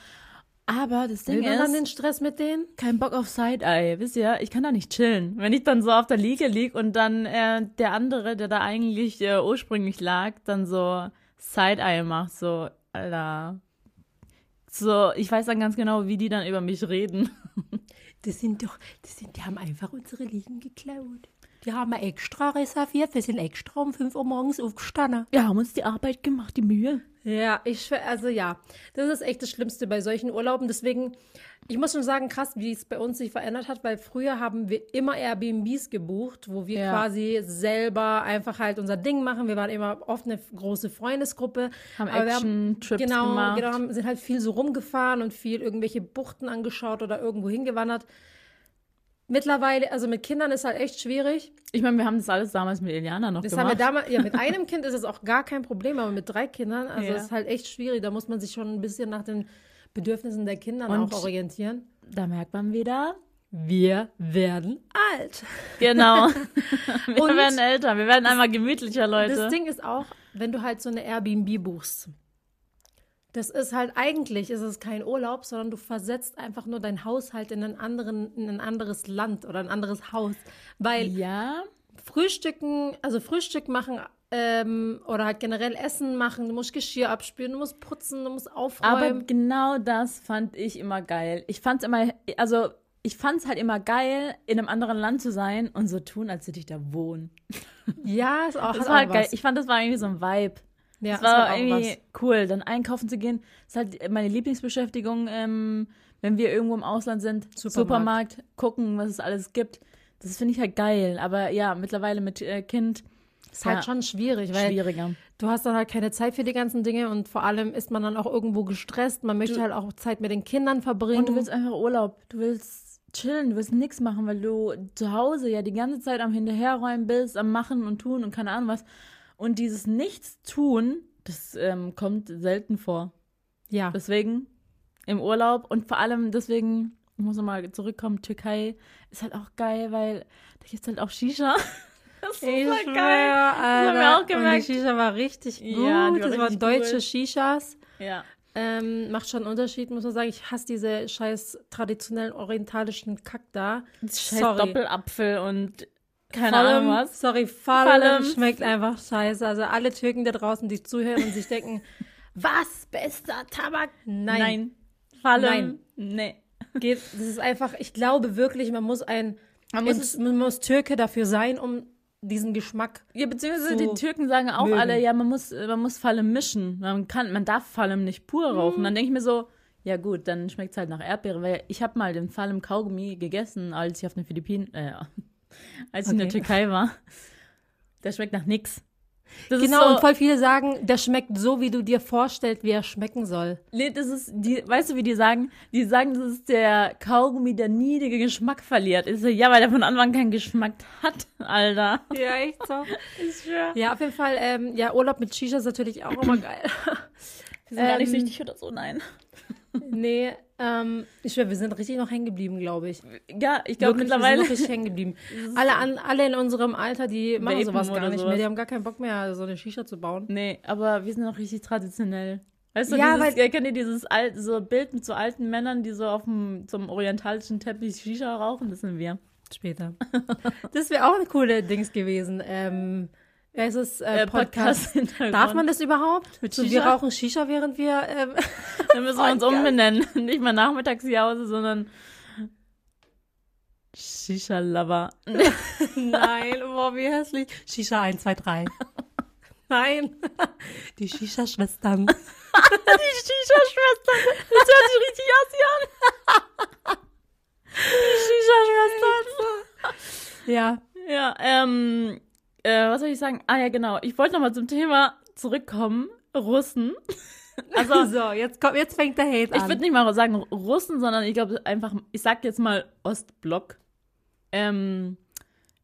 Aber das Ding Will man dann ist, den Stress mit denen? kein Bock auf Side-Eye, wisst ihr? Ich kann da nicht chillen. Wenn ich dann so auf der Liege lieg und dann äh, der andere, der da eigentlich äh, ursprünglich lag, dann so Side-Eye macht, so, Alter. So, ich weiß dann ganz genau, wie die dann über mich reden. *laughs* Das sind doch, das sind, die haben einfach unsere Liegen geklaut. Die haben wir extra reserviert. Wir sind extra um 5 Uhr morgens aufgestanden. Wir haben uns die Arbeit gemacht, die Mühe. Ja, ich also ja, das ist echt das Schlimmste bei solchen Urlauben. Deswegen, ich muss schon sagen, krass, wie es bei uns sich verändert hat, weil früher haben wir immer Airbnbs gebucht, wo wir Ja. quasi selber einfach halt unser Ding machen. Wir waren immer oft eine große Freundesgruppe. Haben Action-Trips genau, gemacht. Genau, sind halt viel so rumgefahren und viel irgendwelche Buchten angeschaut oder irgendwo hingewandert. Mittlerweile, also mit Kindern ist halt echt schwierig. Ich meine, wir haben das alles damals mit Eliana noch Das gemacht. haben wir damals, ja, mit *laughs* einem Kind ist es auch gar kein Problem, aber mit drei Kindern, also Ja. es ist halt echt schwierig. Da muss man sich schon ein bisschen nach den Bedürfnissen der Kinder auch orientieren. da merkt man wieder, Wir werden alt. genau. *laughs* wir werden älter, wir werden einmal gemütlicher, Leute. Das Ding ist auch, wenn du halt so eine Airbnb buchst. Das ist halt eigentlich, ist es kein Urlaub, sondern du versetzt einfach nur dein Haushalt in, einen anderen, in ein anderes Land oder ein anderes Haus. Weil ja, Frühstücken, also Frühstück machen ähm, oder halt generell Essen machen, du musst Geschirr abspülen, du musst putzen, du musst Aber aufräumen. genau das fand ich immer geil. Ich fand's immer, also ich fand's halt immer geil, in einem anderen Land zu sein und so tun, als würde ich da wohnen. ja, ist auch, Das hat war halt geil. was. Ich fand, das war irgendwie so ein Vibe. Ja, Das war auch irgendwie was. cool. Dann einkaufen zu gehen, ist halt meine Lieblingsbeschäftigung, ähm, wenn wir irgendwo im Ausland sind. Supermarkt. Supermarkt, gucken, was es alles gibt. Das finde ich halt geil. Aber ja, mittlerweile mit äh, Kind Ist halt ja. schon schwierig, weil schwieriger. du hast dann halt keine Zeit für die ganzen Dinge und vor allem ist man dann auch irgendwo gestresst. Man möchte halt auch Zeit mit den Kindern verbringen. Und du willst einfach Urlaub. Du willst chillen, du willst nichts machen, weil du zu Hause ja die ganze Zeit am Hinterherräumen bist, am Machen und Tun und keine Ahnung was. Und dieses Nichtstun, das ähm, kommt selten vor. ja. Deswegen im Urlaub und vor allem deswegen, ich muss nochmal zurückkommen, Türkei ist halt auch geil, weil da gibt es halt auch Shisha. *laughs* Das Ich war schwör, geil. haben wir Alter. auch gemerkt. Und die Shisha war richtig gut. Ja, war das waren deutsche cool. Shishas. Ja. Ähm, macht schon einen Unterschied, muss man sagen. Ich hasse diese scheiß traditionellen orientalischen Kack da. Scheiß Sorry. Doppelapfel und keine Vor allem- Ahnung was. Sorry, Vor Fallen allem- schmeckt einfach scheiße. Also alle Türken da draußen, die zuhören und sich denken, *laughs* was, bester Tabak? Nein. Nein. Fallen. Nein. Nee. Geht, das ist einfach, ich glaube wirklich, man muss ein, Man muss ins- man muss Türke dafür sein, um diesen Geschmack. Ja, beziehungsweise die Türken sagen auch mögen. alle, ja, man muss, man muss Fallen mischen. Man kann, man darf Fallen nicht pur rauchen. Dann denke ich mir so, ja gut, dann schmeckt es halt nach Erdbeere, weil ich habe mal den Fallen Kaugummi gegessen, als ich auf den Philippinen, äh, als ich in der Okay. Türkei war. Der schmeckt nach nix. Das Genau, ist so, und voll viele sagen, der schmeckt so, wie du dir vorstellst, wie er schmecken soll. Nee, das ist, die, weißt du, wie die sagen? Die sagen, das ist der Kaugummi, der nie den Geschmack verliert. Ich so, ja, weil der von Anfang keinen Geschmack hat, Alter. Ja, echt so. *laughs* Ich schwör. Ja, auf jeden Fall, ähm, ja, Urlaub mit Shisha ist natürlich auch immer geil. Wir sind gar nicht Ähm, süchtig oder so, nein. Nee, ähm, ich schwör, wir sind richtig noch hängen geblieben, glaube ich. Ja, ich glaube mittlerweile. Wir sind richtig hängen geblieben. *laughs* Alle, an, alle in unserem Alter, die machen Vapen sowas gar nicht sowas. mehr. Die haben gar keinen Bock mehr, so eine Shisha zu bauen. Nee, aber wir sind noch richtig traditionell. Weißt du, Ja, dieses, weil- kennt ihr dieses alt, so Bild mit so alten Männern, die so auf dem, zum orientalischen Teppich Shisha rauchen? Das sind wir. Später. *laughs* das wäre auch eine coole Dings gewesen. Ähm, wer ist es? Äh, Äh, Podcast. Podcast-Hintergrund. *laughs* Darf man das überhaupt? Mit so, wir rauchen Shisha, während wir. Ähm, *laughs* Dann müssen wir uns Podcast. umbenennen. *laughs* Nicht mehr Nachmittagsjause, sondern Shisha-Lover. Nein, boah, wie hässlich. Shisha 1, 2, 3. Nein. Die Shisha-Schwestern. Die Shisha-Schwestern. Das hört sich richtig assi an. Die Shisha-Schwestern. Ja. Ja, ähm, äh, was soll ich sagen? Ah ja, genau. Ich wollte noch mal zum Thema zurückkommen. Russen. *laughs* Also, So, jetzt, kommt, jetzt fängt der Hate ich an. würde nicht mal sagen Russen, sondern ich glaube einfach, ich sag jetzt mal Ostblock. Ähm,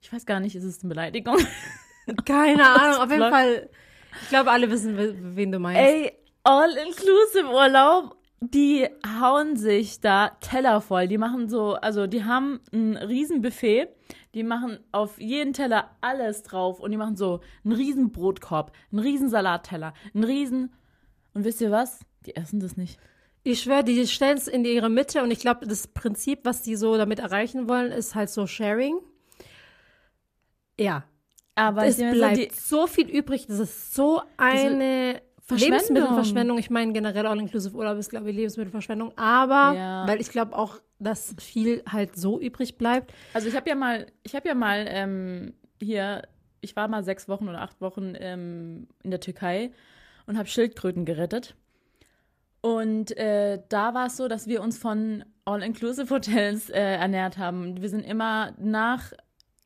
ich weiß gar nicht, ist es eine Beleidigung? *laughs* Keine Ahnung, auf jeden. Fall. Ich glaube, alle wissen, we- wen du meinst. Ey, All-Inclusive-Urlaub, die hauen sich da Teller voll. Die machen so, also die haben ein riesen Buffet, die machen auf jeden Teller alles drauf und die machen so einen riesen Brotkorb, einen riesen Salatteller, einen riesen... Und wisst ihr was? Die essen das nicht. Ich schwöre, die stellen es in ihre Mitte und ich glaube, das Prinzip, was die so damit erreichen wollen, ist halt so Sharing. Ja, Aber es bleibt so, so viel übrig. Das ist so eine Verschwendung. Lebensmittelverschwendung. Ich meine, generell All-Inclusive-Urlaub ist, glaube ich, Lebensmittelverschwendung. Aber, Ja. weil ich glaube auch, dass viel halt so übrig bleibt. Also ich habe ja mal, ich habe ja mal ähm, hier, ich war mal sechs Wochen oder acht Wochen ähm, in der Türkei und habe Schildkröten gerettet. Und äh, da war es so, dass wir uns von All-Inclusive-Hotels äh, ernährt haben. Wir sind immer nach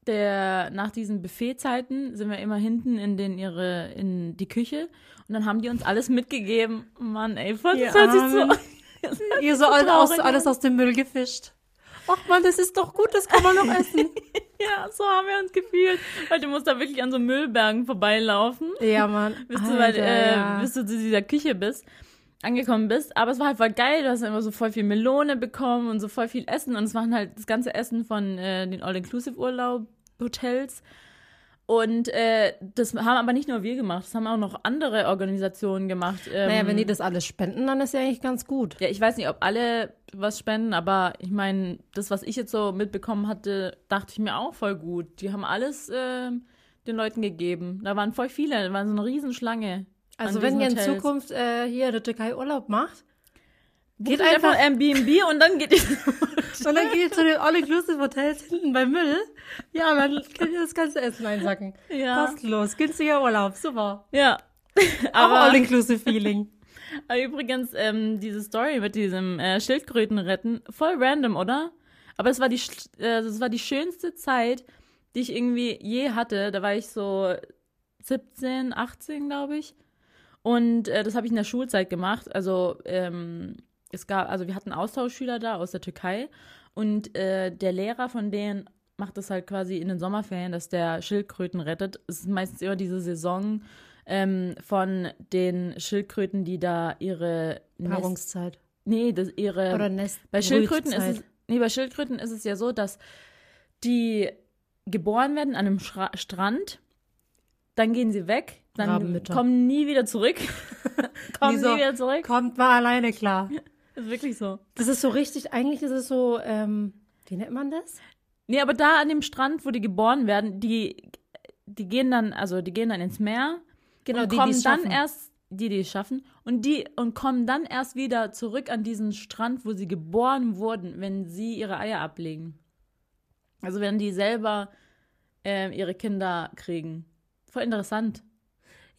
der, nach diesen Buffetzeiten sind wir immer hinten in den ihre, in die Küche und dann haben die uns alles mitgegeben. Mann, ey, voll, das hört sich so. *laughs* Ihr so alles aus, alles aus dem Müll gefischt. Ach man, das ist doch gut, das kann man noch essen. *laughs* Ja, so haben wir uns gefühlt. Weil du musst da wirklich an so Müllbergen vorbeilaufen. ja, Mann. *laughs* bis du, Alter, äh, ja. bis du zu dieser Küche bist, angekommen bist. Aber es war halt voll geil, du hast immer so voll viel Melone bekommen und so voll viel Essen. Und es waren halt das ganze Essen von äh, den All-Inclusive-Urlaub-Hotels. Und äh, das haben aber nicht nur wir gemacht, das haben auch noch andere Organisationen gemacht. Ähm, Naja, wenn die das alles spenden, dann ist ja eigentlich ganz gut. ja, ich weiß nicht, ob alle was spenden, aber ich meine, das, was ich jetzt so mitbekommen hatte, dachte ich mir auch voll gut. Die haben alles äh, den Leuten gegeben. Da waren voll viele, da war so eine Riesenschlange. Also wenn ihr in Hotels. Zukunft äh, hier in der Türkei Urlaub macht, Geht Geht einfach Airbnb und dann geht ihr. *laughs* und dann geht ihr zu den All-Inclusive-Hotels hinten beim Müll, ja, dann könnt ihr das ganze Essen einsacken. ja. Kostenlos, günstiger Urlaub, super. Ja. *laughs* Aber All-Inclusive-Feeling. *laughs* aber übrigens, ähm, diese Story mit diesem äh, Schildkröten retten, voll random, oder? Aber es war die, äh, das war die schönste Zeit, die ich irgendwie je hatte. Da war ich so 17, 18, glaube ich. Und äh, das habe ich in der Schulzeit gemacht. Also ähm, es gab, also wir hatten Austauschschüler da aus der Türkei und äh, der Lehrer von denen macht das halt quasi in den Sommerferien, dass der Schildkröten rettet. Es ist meistens immer diese Saison ähm, von den Schildkröten, die da ihre Nest, Paarungszeit. nee, das ihre Oder Nest. bei Schildkröten ist es nee, bei Schildkröten ist es ja so, dass die geboren werden an einem Schra Strand, dann gehen sie weg, dann kommen nie wieder zurück. *laughs* kommen Wieso? nie wieder zurück. Kommt mal alleine klar. *laughs* ist wirklich so. Das ist so richtig, eigentlich ist es so, ähm, wie nennt man das? Nee, aber da an dem Strand, wo die geboren werden, die, die gehen dann, also die gehen dann ins Meer Genau, und die, kommen dann erst, die, die es schaffen, und die und kommen dann erst wieder zurück an diesen Strand, wo sie geboren wurden, wenn sie ihre Eier ablegen. Also wenn die selber ähm, ihre Kinder kriegen. Voll interessant.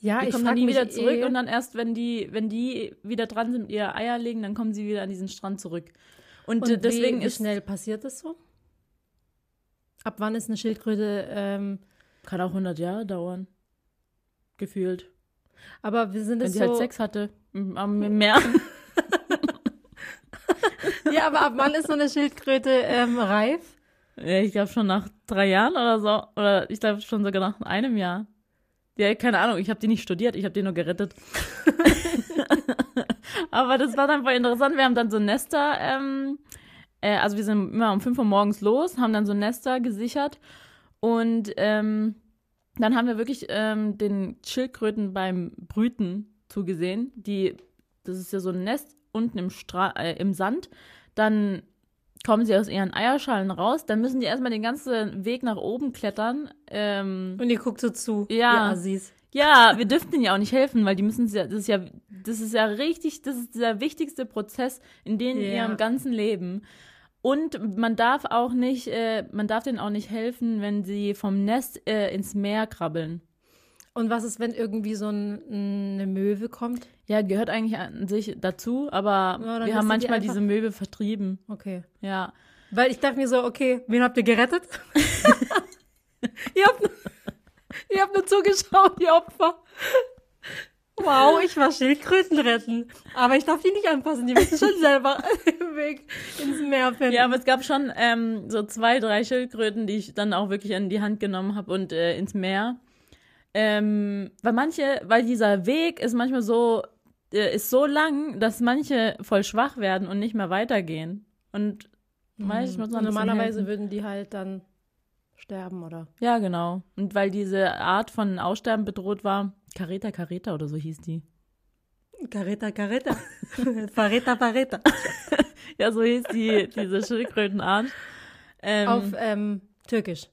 Ja, Die ich kommen dann nie wieder zurück eh, und dann erst, wenn die, wenn die wieder dran sind, ihre Eier legen, dann kommen sie wieder an diesen Strand zurück. Und, und deswegen wie, wie ist schnell passiert das so? Ab wann ist eine Schildkröte, ähm, kann auch 100 Jahre dauern. Gefühlt. aber wir sind Wenn es sie so, halt Sex hatte am Meer. *laughs* ja, aber ab wann ist so eine Schildkröte ähm, reif? Ja, ich glaube schon nach drei Jahren oder so. Oder ich glaube schon sogar nach einem Jahr. Ja, keine Ahnung, ich habe die nicht studiert, ich habe die nur gerettet. *laughs* Aber das war dann voll interessant. Wir haben dann so Nester, ähm, äh, also wir sind immer um 5 Uhr morgens los, haben dann so Nester gesichert und ähm, dann haben wir wirklich ähm, den Schildkröten beim Brüten zugesehen. Die, das ist ja so ein Nest unten im, Stra äh, im Sand. Dann kommen sie aus ihren Eierschalen raus, dann müssen die erstmal den ganzen Weg nach oben klettern. Ähm, Und ihr guckt so zu. Ja. Assis. ja, wir dürften ihnen ja auch nicht helfen, weil die müssen ja, das ist ja, das ist ja richtig, das ist der wichtigste Prozess in denen Ja. ihrem ganzen Leben. Und man darf auch nicht, äh, man darf denen auch nicht helfen, wenn sie vom Nest äh, ins Meer krabbeln. Und was ist, wenn irgendwie so ein, eine Möwe kommt? Ja, gehört eigentlich an sich dazu, aber Ja, wir haben die manchmal einfach- diese Möwe vertrieben. Okay. Ja. Weil ich dachte mir so, okay, wen habt ihr gerettet? *laughs* ihr, habt, ihr habt nur zugeschaut, die Opfer. Wow, ich war Schildkröten retten. Aber ich darf die nicht anpassen, die müssen schon selber *laughs* den Weg ins Meer finden. Ja, aber es gab schon ähm, so zwei, drei Schildkröten, die ich dann auch wirklich in die Hand genommen habe und äh, ins Meer. Ähm, weil manche, weil dieser Weg ist manchmal so, äh, ist so lang, dass manche voll schwach werden und nicht mehr weitergehen. Und weiß ich muss noch Normalerweise helfen. würden die halt dann sterben, oder? Ja, genau. Und weil diese Art von Aussterben bedroht war, Careta Careta oder so hieß die. Careta, Careta. *laughs* Fareta, Fareta. *laughs* Ja, so hieß die, diese Schildkrötenart. Ähm, Auf ähm, Türkisch.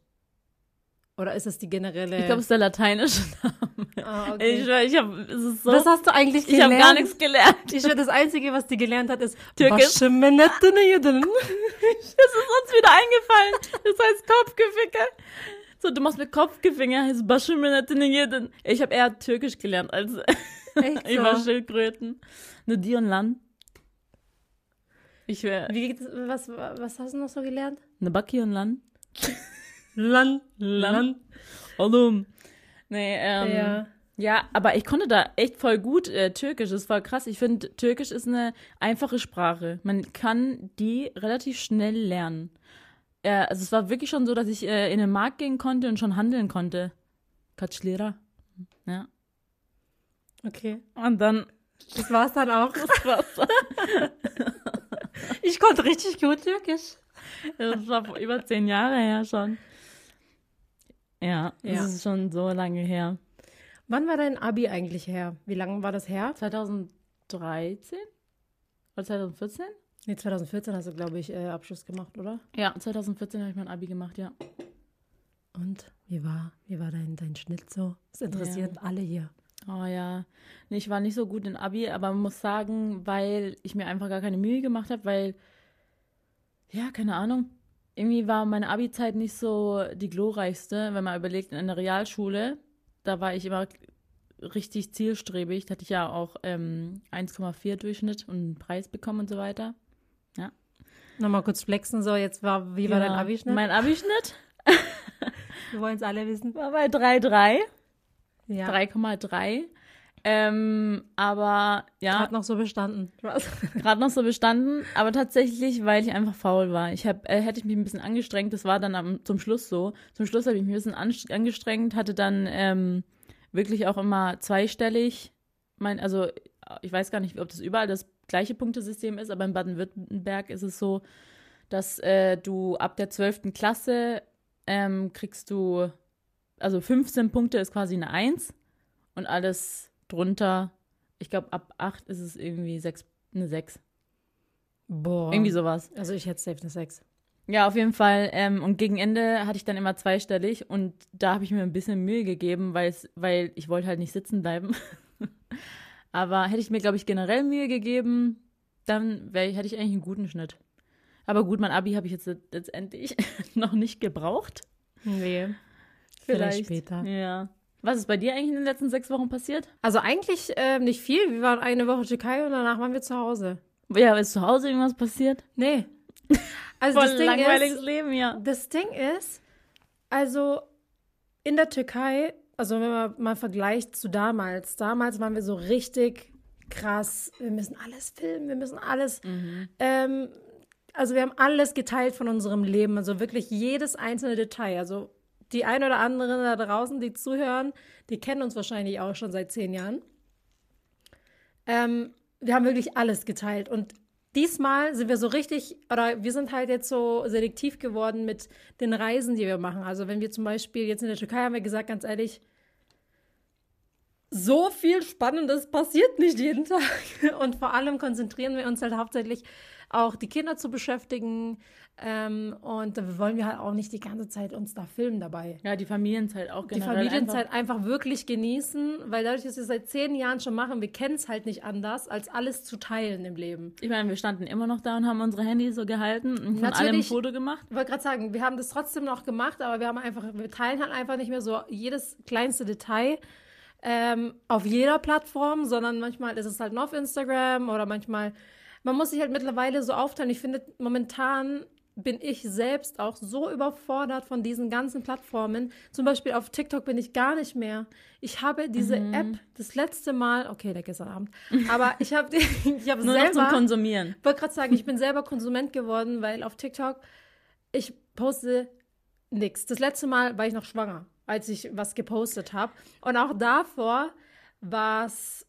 Oder ist es die generelle? ich glaube, es ist der lateinische Name. ah, Ich, schwör, ich habe, es ist so Was hast du eigentlich Ich gelernt? habe gar nichts gelernt. Ich schwör, das Einzige, was die gelernt hat, ist Türkisch. Jüdin. *laughs* Das ist uns wieder eingefallen. Das heißt Kopfgeficke. So, du machst mit Kopfgefinger, heißt Baschiminetin Ich habe eher Türkisch gelernt als Echt *laughs* über so? Schildkröten. Nur die und Lan. Ich wäre Wie geht es, was, was hast du noch so gelernt? eine Baki und Lan. *laughs* Lan, Lan. Hallo. Nee, ähm, Ja. Ja, aber ich konnte da echt voll gut äh, Türkisch. Das war krass. Ich finde, Türkisch ist eine einfache Sprache. Man kann die relativ schnell lernen. Äh, also es war wirklich schon so, dass ich äh, in den Markt gehen konnte und schon handeln konnte. Katschlera. Ja. Okay. Und dann Das war's dann auch. das war's. *laughs* Ich konnte richtig gut Türkisch. Das war vor über zehn Jahre her schon. Ja, das Ja. ist schon so lange her. Wann war dein Abi eigentlich her? Wie lange war das her? 2013? Oder 2014? Nee, 2014 hast du, glaube ich, äh, Abschluss gemacht, oder? Ja, 2014 habe ich mein Abi gemacht, ja. Und wie war, wie war dein, dein Schnitt so? Das interessiert alle hier. Oh ja, nee, ich war nicht so gut in Abi, aber man muss sagen, weil ich mir einfach gar keine Mühe gemacht habe, weil, ja, keine Ahnung, irgendwie war meine Abi-Zeit nicht so die glorreichste, wenn man überlegt, in einer Realschule, da war ich immer richtig zielstrebig, da hatte ich ja auch ähm, 1,4 Durchschnitt und einen Preis bekommen und so weiter. Nochmal kurz flexen, so, jetzt war, wie war dein Genau. Abischnitt? Mein Abischnitt Wir wollen es alle wissen. war bei 3,3, Ja. 3,3. Ähm, aber ja, Hat noch so bestanden. Gerade *laughs* noch so bestanden, aber tatsächlich, weil ich einfach faul war. Ich hab, äh, hätte ich mich ein bisschen angestrengt, das war dann am, zum Schluss so. Zum Schluss habe ich mich ein bisschen angestrengt, hatte dann ähm, wirklich auch immer zweistellig. Mein, also ich weiß gar nicht, ob das überall das gleiche Punktesystem ist, aber in Baden-Württemberg ist es so, dass äh, du ab der 12. Klasse ähm, kriegst du, also 15 Punkte ist quasi eine 1 und alles drunter, ich glaube ab 8 ist es irgendwie 6, eine 6. Boah. Irgendwie sowas. Also ich hätte safe eine 6. Ja, auf jeden Fall. Ähm, und gegen Ende hatte ich dann immer zweistellig und da habe ich mir ein bisschen Mühe gegeben, weil ich wollte halt nicht sitzen bleiben. *laughs* Aber hätte ich mir, glaube ich, generell Mühe gegeben, dann wär, hätte ich eigentlich einen guten Schnitt. Aber gut, mein Abi habe ich jetzt letztendlich *laughs* noch nicht gebraucht. Nee. Vielleicht. Vielleicht später. Ja. Was ist bei dir eigentlich in den letzten sechs Wochen passiert? Also eigentlich ähm, nicht viel. Wir waren eine Woche Türkei und danach waren wir zu Hause. Ja, ist zu Hause irgendwas passiert? Nee. *laughs* Also Voll das Ding langweiliges ist, Leben, ja. das Ding ist, also in der Türkei, also wenn man mal vergleicht zu damals, damals waren wir so richtig krass, wir müssen alles filmen, wir müssen alles, ähm, also wir haben alles geteilt von unserem Leben, also wirklich jedes einzelne Detail. Also die ein oder anderen da draußen, die zuhören, die kennen uns wahrscheinlich auch schon seit zehn Jahren. Ähm, wir haben wirklich alles geteilt und diesmal sind wir so richtig, oder wir sind halt jetzt so selektiv geworden mit den Reisen, die wir machen. Also wenn wir zum Beispiel jetzt in der Türkei haben wir gesagt, ganz ehrlich, so viel Spannendes passiert nicht jeden Tag. *laughs* Und vor allem konzentrieren wir uns halt hauptsächlich auch die Kinder zu beschäftigen. Ähm, und da wollen wir halt auch nicht die ganze Zeit uns da filmen dabei. Ja, die Familienzeit auch Die generell. Familienzeit einfach wirklich genießen, weil dadurch, dass wir es seit zehn Jahren schon machen, wir kennen es halt nicht anders, als alles zu teilen im Leben. Ich meine, wir standen immer noch da und haben unsere Handys so gehalten und von allem ein Natürlich. Foto gemacht. Ich wollte gerade sagen, wir haben das trotzdem noch gemacht, aber wir haben einfach, wir teilen halt einfach nicht mehr so jedes kleinste Detail ähm, auf jeder Plattform, sondern manchmal ist es halt nur auf Instagram oder manchmal, man muss sich halt mittlerweile so aufteilen. Ich finde, momentan bin ich selbst auch so überfordert von diesen ganzen Plattformen. Zum Beispiel auf TikTok bin ich gar nicht mehr. Ich habe diese App das letzte Mal, okay, der gestern Abend, aber ich habe *laughs* ich habe Nur noch zum selber Konsumieren. ich wollte gerade sagen, ich bin selber Konsument geworden, weil auf TikTok ich poste nichts. Das letzte Mal war ich noch schwanger, als ich was gepostet habe. Und auch davor war es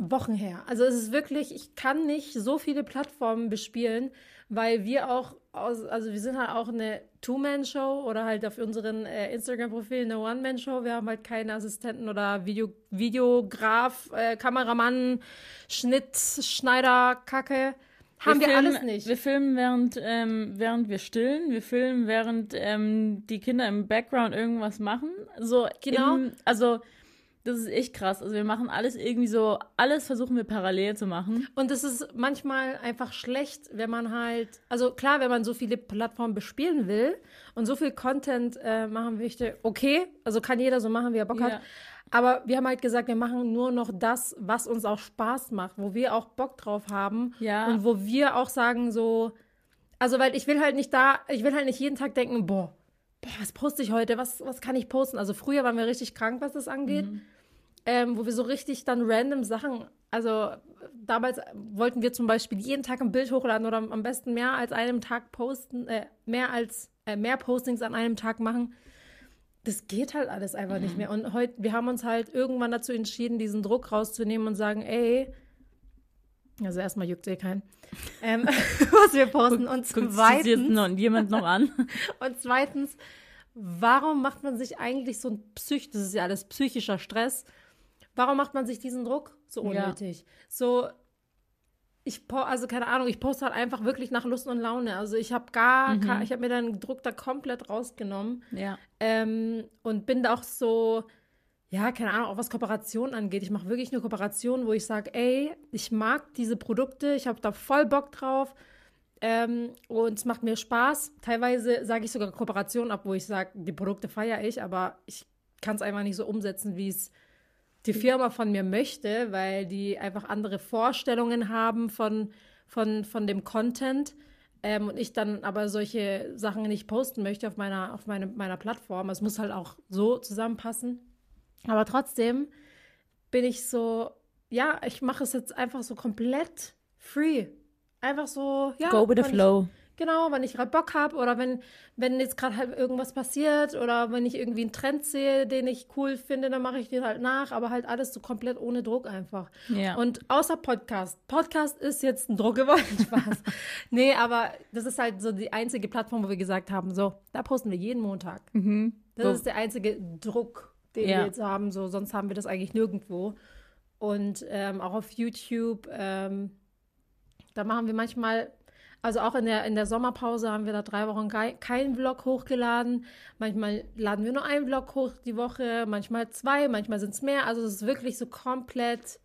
Wochen her. Also es ist wirklich, ich kann nicht so viele Plattformen bespielen, weil wir auch, aus, also wir sind halt auch eine Two-Man-Show oder halt auf unseren äh, Instagram-Profilen eine One-Man-Show. Wir haben halt keine Assistenten oder Video, Videograf, äh, Kameramann, Schnitt, Schneider, Kacke. Haben wir, filmen, alles nicht. Wir filmen, während, ähm, während wir stillen. Wir filmen, während ähm, die Kinder im Background irgendwas machen. So Genau. Im, also, das ist echt krass. Also, wir machen alles irgendwie so, alles versuchen wir parallel zu machen. Und es ist manchmal einfach schlecht, wenn man halt, also klar, wenn man so viele Plattformen bespielen will und so viel Content äh, machen möchte, okay, also kann jeder so machen, wie er Bock Ja. hat. Aber wir haben halt gesagt, wir machen nur noch das, was uns auch Spaß macht, wo wir auch Bock drauf haben Ja. und wo wir auch sagen so, also weil ich will halt nicht da, ich will halt nicht jeden Tag denken, boah, boah, was poste ich heute, was, was kann ich posten? Also früher waren wir richtig krank, was das angeht ähm, wo wir so richtig dann random Sachen, also damals wollten wir zum Beispiel jeden Tag ein Bild hochladen oder am besten mehr als einem Tag posten, äh, mehr als äh, mehr Postings an einem Tag machen. Das geht halt alles einfach nicht mehr. Und heute, wir haben uns halt irgendwann dazu entschieden, diesen Druck rauszunehmen und sagen, ey, also erstmal juckt eh keinen, ähm, *laughs* was wir posten. Und Guckt zweitens, noch, jemand noch an? *laughs* und zweitens, warum macht man sich eigentlich so ein Psych, das ist ja alles psychischer Stress, warum macht man sich diesen Druck so Ja. unnötig? So, ich, also keine Ahnung, ich poste halt einfach wirklich nach Lust und Laune. Also ich habe gar, Mhm. ich habe mir den Druck da komplett rausgenommen ja. ähm, und bin da auch so, ja, keine Ahnung, auch was Kooperation angeht. Ich mache wirklich eine Kooperation, wo ich sage, ey, ich mag diese Produkte, ich habe da voll Bock drauf ähm, und es macht mir Spaß. Teilweise sage ich sogar Kooperation ab, wo ich sage, die Produkte feiere ich, aber ich kann es einfach nicht so umsetzen, wie es die Firma von mir möchte, weil die einfach andere Vorstellungen haben von, von, von dem Content. Ähm, und ich dann aber solche Sachen nicht posten möchte auf meiner, auf meine, meiner Plattform. Es muss halt auch so zusammenpassen. Aber trotzdem bin ich so, ja, ich mache es jetzt einfach so komplett free. Einfach so, ja. Go with the flow. Ich, Genau, wenn ich gerade Bock habe oder wenn, wenn jetzt gerade halt irgendwas passiert oder wenn ich irgendwie einen Trend sehe, den ich cool finde, dann mache ich den halt nach, aber halt alles so komplett ohne Druck einfach. Ja. Und außer Podcast. Podcast ist jetzt ein Druck geworden, *laughs* Spaß. nee, aber das ist halt so die einzige Plattform, wo wir gesagt haben, so, da posten wir jeden Montag. Das So. ist der einzige Druck, den Ja. wir jetzt haben, so, sonst haben wir das eigentlich nirgendwo. Und ähm, auch auf YouTube, ähm, da machen wir manchmal, also auch in der, in der Sommerpause haben wir da drei Wochen kei- keinen Vlog hochgeladen. Manchmal laden wir nur einen Vlog hoch die Woche, manchmal zwei, manchmal sind es mehr. Also es ist wirklich so komplett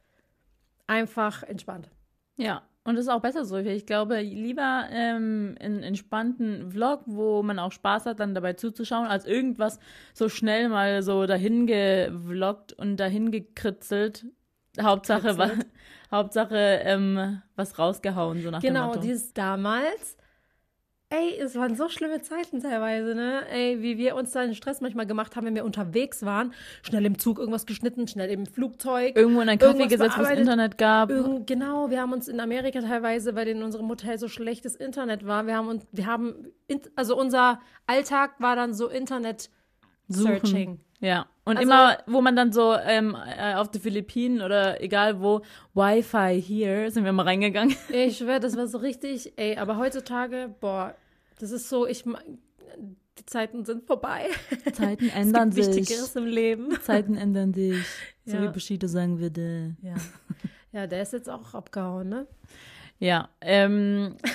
einfach entspannt. Ja, und das ist auch besser so. Ich glaube, lieber ähm, einen entspannten Vlog, wo man auch Spaß hat, dann dabei zuzuschauen, als irgendwas so schnell mal so dahin gevloggt und dahin gekritzelt. Hauptsache, *laughs* Kritzelt. Hauptsache ähm, was rausgehauen, so nach Genau, dem Motto. dieses damals. Ey, es waren so schlimme Zeiten teilweise, ne? Ey, wie wir uns da den Stress manchmal gemacht haben, wenn wir unterwegs waren. Schnell im Zug irgendwas geschnitten, schnell im Flugzeug. Irgendwo in ein Irgendwas gesetzt, wo es. Internet gab. Irgend, genau, wir haben uns in Amerika teilweise, weil in unserem Hotel so schlechtes Internet war, wir haben uns, wir haben, also unser Alltag war dann so Internet Suchen. Searching. Ja, und Also- immer, wo man dann so ähm, äh, auf die Philippinen oder egal wo, Wi-Fi hier, sind wir mal reingegangen. Ich schwöre, das war so richtig, ey, aber heutzutage, boah, das ist so, ich, die Zeiten sind vorbei. Zeiten *laughs* Es ändern gibt sich. Wichtigeres im Leben. Zeiten ändern sich. So Ja. wie Bushido sagen würde. Ja. Ja, der ist jetzt auch abgehauen, ne? Ja, ähm. *laughs*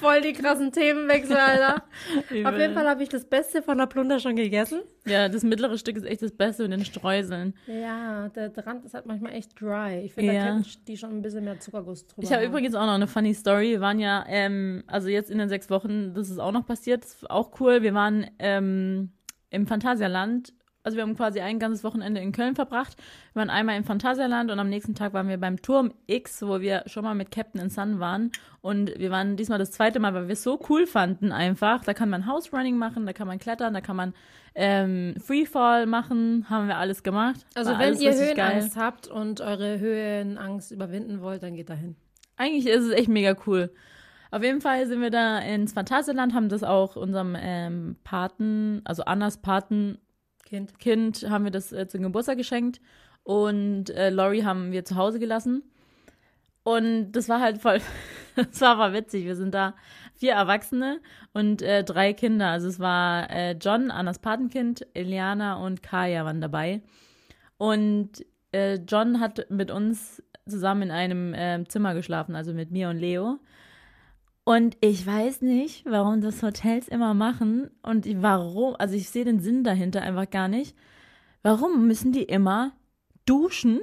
Voll die krassen Themenwechsel, Alter. *laughs* Auf jeden Fall habe ich das Beste von der Plunder schon gegessen. Ja, das mittlere Stück ist echt das Beste mit den Streuseln. Ja, der Rand ist halt manchmal echt dry. Ich finde, Ja. da könnten die schon ein bisschen mehr Zuckerguss drüber Ich habe haben. übrigens auch noch eine funny Story. Wir waren ja, ähm, also jetzt in den sechs Wochen, das ist auch noch passiert, das ist auch cool. Wir waren ähm, im Phantasialand. Also wir haben quasi ein ganzes Wochenende in Köln verbracht. Wir waren einmal im Phantasialand und am nächsten Tag waren wir beim Turm X, wo wir schon mal mit Captain and Sun waren. Und wir waren diesmal das zweite Mal, weil wir es so cool fanden einfach. Da kann man House-Running machen, da kann man klettern, da kann man ähm, Freefall machen. Haben wir alles gemacht. Also War wenn ihr richtig geil. Höhenangst habt und eure Höhenangst überwinden wollt, dann geht dahin. Eigentlich ist es echt mega cool. Auf jeden Fall sind wir da ins Phantasialand, haben das auch unserem ähm, Paten, also Annas Patenkind, Kind. haben wir das äh, zum Geburtstag geschenkt. Und äh, Lori haben wir zu Hause gelassen. Und das war halt voll, *laughs* das war aber witzig. Wir sind da vier Erwachsene und äh, drei Kinder. Also es war äh, John, Annas Patenkind, Eliana und Kaya waren dabei. Und äh, John hat mit uns zusammen in einem ähm, Zimmer geschlafen, also mit mir und Leo. Und ich weiß nicht, warum das Hotels immer machen und warum, also ich sehe den Sinn dahinter einfach gar nicht. Warum müssen die immer duschen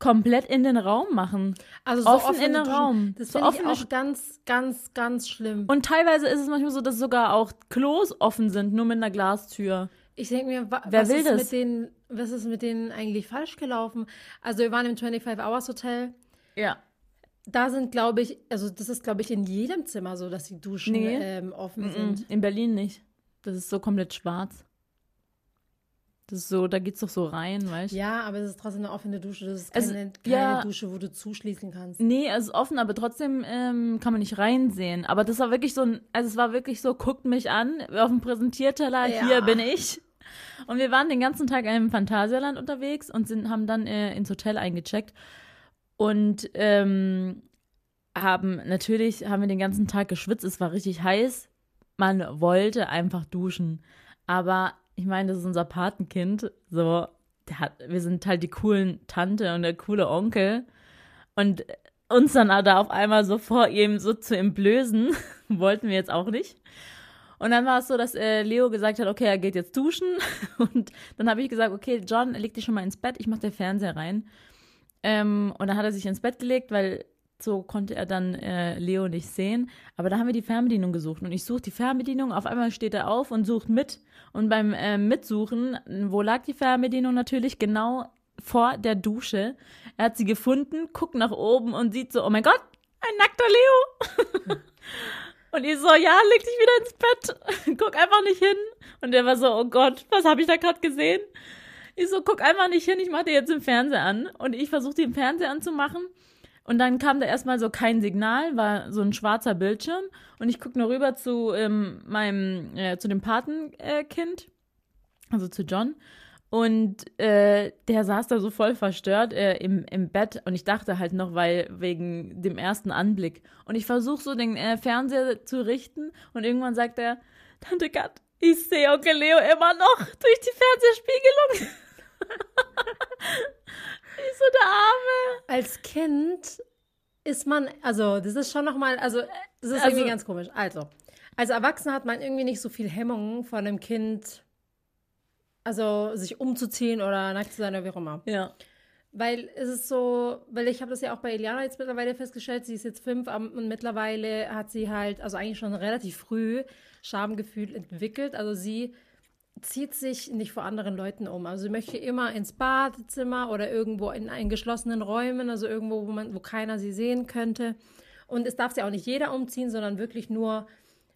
komplett in den Raum machen? Also Offen in den Duschen, Raum. Das So finde ich auch ganz, ganz, ganz schlimm. Und teilweise ist es manchmal so, dass sogar auch Klos offen sind, nur mit einer Glastür. Ich denke mir, wa Wer was, will ist das? Mit denen, was ist mit denen eigentlich falsch gelaufen? Also wir waren im 25-Hours-Hotel. Ja. Da sind, glaube ich, also das ist, glaube ich, in jedem Zimmer so, dass die Duschen Nee. ähm, offen Mhm. sind. In Berlin nicht. Das ist so komplett schwarz. Das ist so, da geht's doch so rein, weißt du? Ja, aber es ist trotzdem eine offene Dusche. Das ist keine, keine ja. Dusche, wo du zuschließen kannst. Nee, es ist offen, aber trotzdem ähm, kann man nicht reinsehen. Aber das war wirklich so ein, also es war wirklich so, guckt mich an, auf dem Präsentierteller, Ja. hier bin ich. Und wir waren den ganzen Tag im Phantasialand unterwegs und sind, haben dann äh, ins Hotel eingecheckt. Und ähm, haben, natürlich haben wir den ganzen Tag geschwitzt, es war richtig heiß. Man wollte einfach duschen. Aber ich meine, das ist unser Patenkind. So, hat, wir sind halt die coolen Tante und der coole Onkel. Und uns dann da auf einmal so vor ihm so zu entblößen, *laughs* wollten wir jetzt auch nicht. Und dann war es so, dass äh, Leo gesagt hat, okay, er geht jetzt duschen. *laughs* Und dann habe ich gesagt, okay, John, leg dich schon mal ins Bett, ich mach den Fernseher rein. Ähm, und dann hat er sich ins Bett gelegt, weil so konnte er dann äh, Leo nicht sehen. Aber da haben wir die Fernbedienung gesucht. Und ich suche die Fernbedienung, auf einmal steht er auf und sucht mit. Und beim äh, Mitsuchen, wo lag die Fernbedienung natürlich? Genau vor der Dusche. Er hat sie gefunden, guckt nach oben und sieht so, oh mein Gott, ein nackter Leo. *laughs* und ich so, ja, leg dich wieder ins Bett. *laughs* guck einfach nicht hin. Und er war so, oh Gott, was habe ich da gerade gesehen? Ich so, guck einfach nicht hin, ich mache dir jetzt den Fernseher an. Und ich versuche den Fernseher anzumachen. Und dann kam da erstmal so kein Signal, war so ein schwarzer Bildschirm. Und ich gucke nur rüber zu ähm, meinem, äh, zu dem Patenkind, äh, also zu John. Und äh, der saß da so voll verstört äh, im, im Bett. Und ich dachte halt noch, weil wegen dem ersten Anblick. Und ich versuche so den äh, Fernseher zu richten. Und irgendwann sagt er, Tante Kat, ich sehe Onkel Leo immer noch durch die Fernsehspiegelung. *laughs* ich so der Arme. Als Kind ist man, also das ist schon nochmal, also das ist Also- irgendwie ganz komisch. Also, als Erwachsener hat man irgendwie nicht so viel Hemmungen von einem Kind, also sich umzuziehen oder nackt zu sein oder wie auch immer. Ja. Weil es ist so, weil ich habe das ja auch bei Eliana jetzt mittlerweile festgestellt, sie ist jetzt fünf und mittlerweile hat sie halt, also eigentlich schon relativ früh Schamgefühl entwickelt. Also sie zieht sich nicht vor anderen Leuten um. Also sie möchte immer ins Badezimmer oder irgendwo in, in geschlossenen Räumen, also irgendwo, wo man, wo keiner sie sehen könnte. Und es darf sie auch nicht jeder umziehen, sondern wirklich nur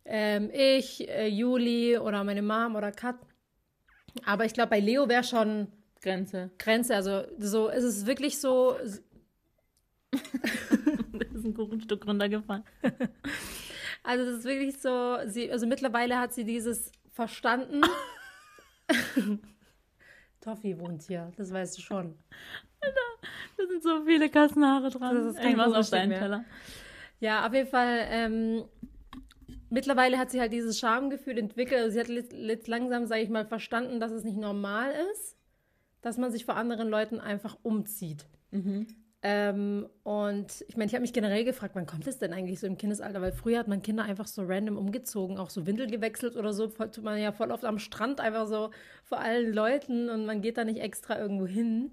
ähm, ich, äh, Juli oder meine Mom oder Kat. Aber ich glaube, bei Leo wäre schon Grenze. Grenze. Also so ist es wirklich so. *laughs* Da ist ein Kuchenstück runtergefallen. *laughs* Also das ist wirklich so. Sie, also mittlerweile hat sie dieses verstanden. *laughs* Toffi wohnt hier, das weißt du schon. Da sind so viele Kassenhaare dran. Das ist kein mach's auf deinen mehr. Teller. Ja, auf jeden Fall. Ähm, mittlerweile hat sie halt dieses Schamgefühl entwickelt. Also sie hat jetzt- langsam, sage ich mal, verstanden, dass es nicht normal ist, dass man sich vor anderen Leuten einfach umzieht. Ähm, und ich meine, ich habe mich generell gefragt, wann kommt es denn eigentlich so im Kindesalter? Weil früher hat man Kinder einfach so random umgezogen, auch so Windel gewechselt oder so. Tut man ja voll oft am Strand einfach so vor allen Leuten und man geht da nicht extra irgendwo hin.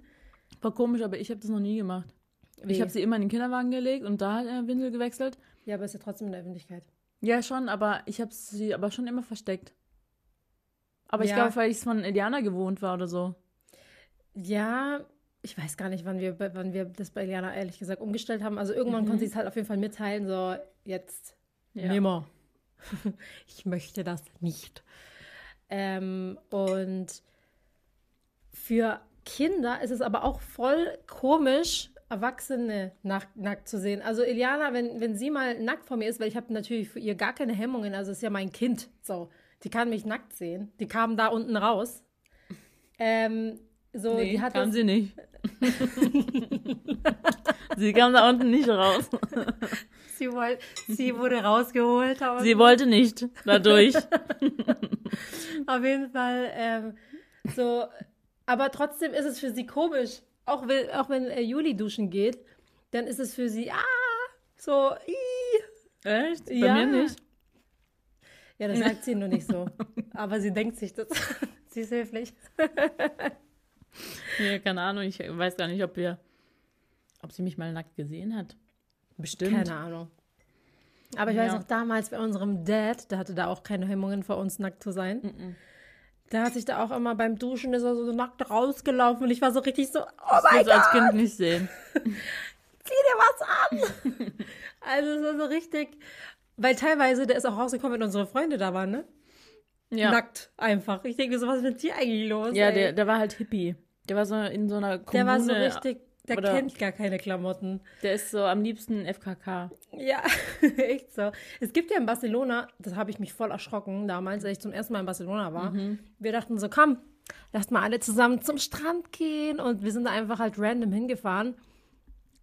War komisch, aber ich habe das noch nie gemacht. Ich Wie? habe sie immer in den Kinderwagen gelegt und da äh, Windel gewechselt. Ja, aber ist ja trotzdem in der Öffentlichkeit. Ja, schon, aber ich habe sie aber schon immer versteckt. Aber ich Ja. glaube, weil ich es von Eliana gewohnt war oder so. Ja, ich weiß gar nicht, wann wir, wann wir das bei Eliana ehrlich gesagt umgestellt haben. Also irgendwann konnte sie es halt auf jeden Fall mitteilen, so jetzt Ja. nimmer. *laughs* ich möchte das nicht. Ähm, und für Kinder ist es aber auch voll komisch, Erwachsene nackt, nackt zu sehen. Also Eliana, wenn, wenn sie mal nackt vor mir ist, weil ich habe natürlich für ihr gar keine Hemmungen, also es ist ja mein Kind, so, die kann mich nackt sehen. Die kam da unten raus. Ähm, so, Nee, die hat kam das, sie nicht. *laughs* sie kam da unten nicht raus. sie, wollt, sie wurde rausgeholt. Aber Sie wollte nicht dadurch. *laughs* Auf jeden Fall ähm, so, aber trotzdem ist es für sie komisch. Auch wenn, auch wenn äh, Juli duschen geht, dann ist es für sie, ah, so, ii. Echt? Bei Ja. mir nicht. Ja, das sagt sie nur nicht so. Aber sie denkt sich das. *laughs* sie ist höflich. Ja, keine Ahnung, ich weiß gar nicht, ob wir, ob sie mich mal nackt gesehen hat. Bestimmt. Keine Ahnung. Aber ich weiß Ja. noch damals bei unserem Dad, der hatte da auch keine Hemmungen vor uns nackt zu sein. Der hat sich da auch immer beim Duschen, ist er so nackt rausgelaufen und ich war so richtig so, oh Das mein du als Gott, Kind nicht sehen. *laughs* zieh dir was an. *laughs* also es war so richtig, weil teilweise, der ist auch rausgekommen, wenn unsere Freunde da waren, ne? Ja, Nackt einfach. Ich denke mir so, was ist mit dir eigentlich los? ja ey? der, der war halt Hippie. Der war so in so einer Kommune. der war so richtig, der oder- kennt gar keine Klamotten. Der ist so am liebsten FKK. Ja, *laughs* echt so. Es gibt ja in Barcelona, das habe ich mich voll erschrocken damals, als ich zum ersten Mal in Barcelona war. Wir dachten so, komm, lasst mal alle zusammen zum Strand gehen. Und wir sind da einfach halt random hingefahren.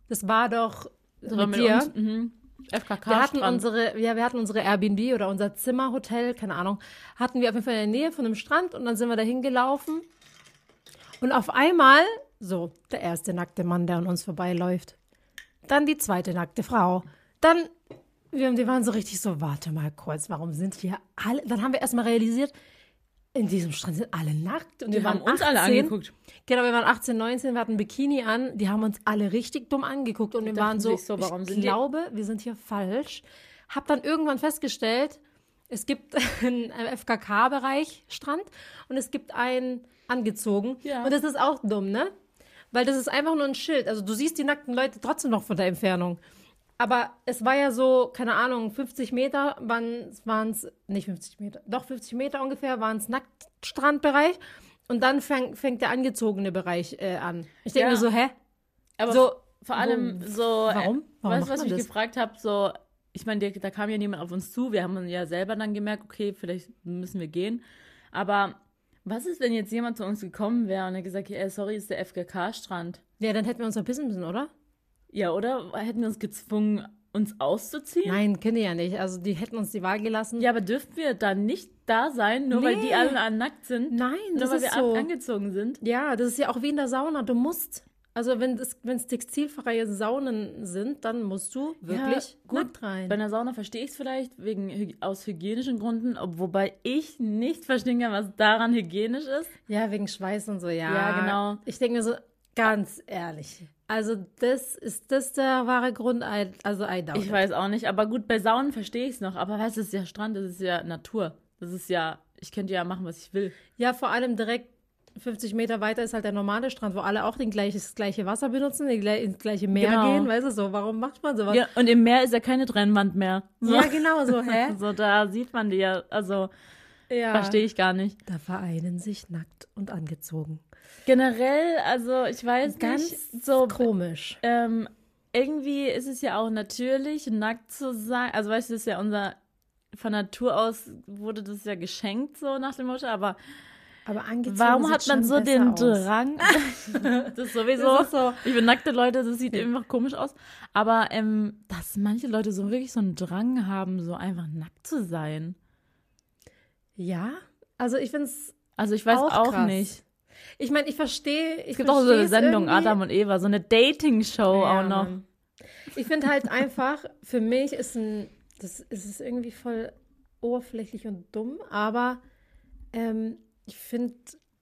Das war doch Das war mit mit dir. uns. Mhm. FKK. Wir hatten Strand. unsere, ja, wir hatten unsere Airbnb oder unser Zimmerhotel, keine Ahnung, hatten wir auf jeden Fall in der Nähe von einem Strand und dann sind wir da hingelaufen. Und auf einmal, so, der erste nackte Mann, der an uns vorbeiläuft. Dann die zweite nackte Frau. Dann, wir, wir waren so richtig so, warte mal kurz, warum sind hier alle? Dann haben wir erstmal realisiert, in diesem Strand sind alle nackt. Und Die wir haben uns alle 18. angeguckt. Genau, wir waren 18, 19, wir hatten Bikini an. Die haben uns alle richtig dumm angeguckt und wir waren so, so, warum ich sind die- glaube, wir sind hier falsch. Hab dann irgendwann festgestellt, es gibt *laughs* einen FKK-Bereich Strand und es gibt einen angezogen. Ja. Und das ist auch dumm, ne? Weil das ist einfach nur ein Schild. Also du siehst die nackten Leute trotzdem noch von der Entfernung. Aber es war ja so, keine Ahnung, 50 Meter waren es, nicht 50 Meter, doch 50 Meter ungefähr waren es Nacktstrandbereich. Und dann fäng, fängt der angezogene Bereich äh, an. Ich denke Ja. mir so, hä? Aber so, vor allem so, warum? äh, Warum weißt macht du, was ich mich das? gefragt habe? So, ich meine, da kam ja niemand auf uns zu, wir haben ja niemand auf uns zu, wir haben ja selber dann gemerkt, okay, vielleicht müssen wir gehen. Aber was ist, wenn jetzt jemand zu uns gekommen wäre und er gesagt, ey, sorry, ist der FKK-Strand? Ja, dann hätten wir uns verpissen müssen, oder? Ja, oder? Hätten wir uns gezwungen, uns auszuziehen? Nein, können die ja nicht. Also die hätten uns die Wahl gelassen. Ja, aber dürften wir dann nicht da sein, nur weil Nee. die alle nackt sind? Nein, nur das weil ist wir so. an- angezogen sind? Ja, das ist ja auch wie in der Sauna. Du musst, also wenn es wenn es textilfreie Saunen sind, dann musst du wirklich gut. nackt rein. Bei einer Sauna verstehe ich es vielleicht wegen aus hygienischen Gründen, ob- wobei ich nicht verstehen kann, was daran hygienisch ist. Ja, wegen Schweiß und so, ja. Ja, genau. Ich denke mir so, ganz ehrlich. Also, das ist das der wahre Grund. I- Also, I doubt Ich it. weiß auch nicht, aber gut, bei Saunen verstehe ich es noch. Aber weißt du, es ist ja Strand, das ist ja Natur. Das ist ja, ich könnte ja machen, was ich will. Ja, vor allem direkt 50 Meter weiter ist halt der normale Strand, wo alle auch den gleich, das gleiche Wasser benutzen, ins gleiche Meer Genau. gehen. Weißt du so, warum macht man sowas? Ja, und im Meer ist ja keine Trennwand mehr. So, Ja, genau so, hä? *laughs* so da sieht man die ja, also Ja. verstehe ich gar nicht. Da vereinen sich nackt und angezogen. Generell, also ich weiß Ganz nicht, so Komisch. ähm, irgendwie ist es ja auch natürlich, nackt zu sein. Also weißt du, das ist ja unser, von Natur aus wurde das ja geschenkt, so nach dem Motto, aber Aber angezogen warum hat man so den aus. Drang? *laughs* *laughs* das ist sowieso. Das ist so. Ich bin nackte Leute, das sieht einfach komisch aus. Aber ähm, dass manche Leute so wirklich so einen Drang haben, so einfach nackt zu sein. Ja, also ich finde es Also ich weiß Auch auch, nicht. Ich meine, ich verstehe. Es gibt auch so eine Sendung, Adam und Eva, so eine Dating-Show auch noch. Ich finde halt einfach, für mich ist ein, das ist es irgendwie voll oberflächlich und dumm, aber ähm, ich finde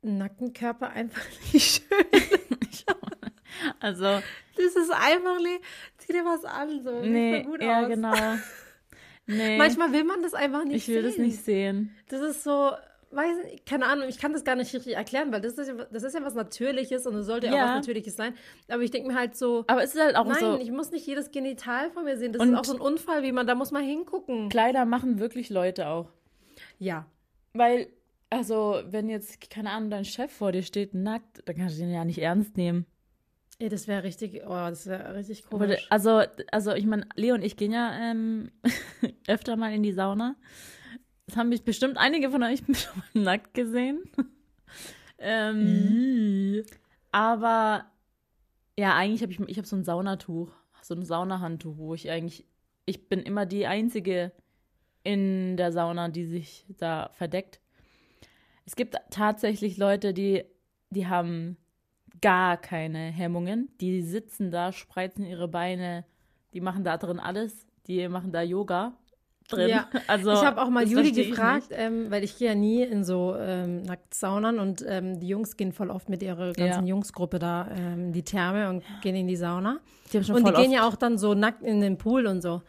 einen nackten Körper einfach *laughs* nicht schön. Also, Das ist einfach, nee, zieh dir was an, so. sieht nee, gut ja, aus. genau. *laughs* Nee, Manchmal will man das einfach nicht ich will sehen. das nicht sehen. Das ist so, weiß nicht, keine Ahnung, ich kann das gar nicht richtig erklären, weil das ist ja, das ist ja was Natürliches und es sollte ja auch Ja. was Natürliches sein. Aber ich denke mir halt so, Aber es ist halt auch nein, so, ich muss nicht jedes Genital von mir sehen. Das ist auch so ein Unfall, wie man, da muss man hingucken. Kleider machen wirklich Leute auch. Ja. Weil, also, wenn jetzt, keine Ahnung, dein Chef vor dir steht, nackt, dann kannst du den ja nicht ernst nehmen. Ey, das wäre richtig, oh, das wäre richtig komisch. also, also, ich meine, Leo und ich gehen ja ähm, *laughs* öfter mal in die Sauna. Das haben mich bestimmt einige von euch *laughs* schon mal nackt gesehen. *laughs* ähm, aber ja, eigentlich habe ich, ich habe so ein Saunatuch, so ein Saunahandtuch, wo ich eigentlich, ich bin immer die Einzige in der Sauna, die sich da verdeckt. Es gibt tatsächlich Leute, die, die haben gar keine Hemmungen. Die sitzen da, spreizen ihre Beine, die machen da drin alles. Die machen da Yoga drin. Ja. *laughs* Also, ich habe auch mal Juli gefragt, ähm, weil ich gehe ja nie in so ähm, Nacktsaunen und ähm, die Jungs gehen voll oft mit ihrer ganzen Ja. Jungsgruppe da ähm, in die Therme und gehen in die Sauna. Die Und die gehen ja auch dann so nackt in den Pool und so.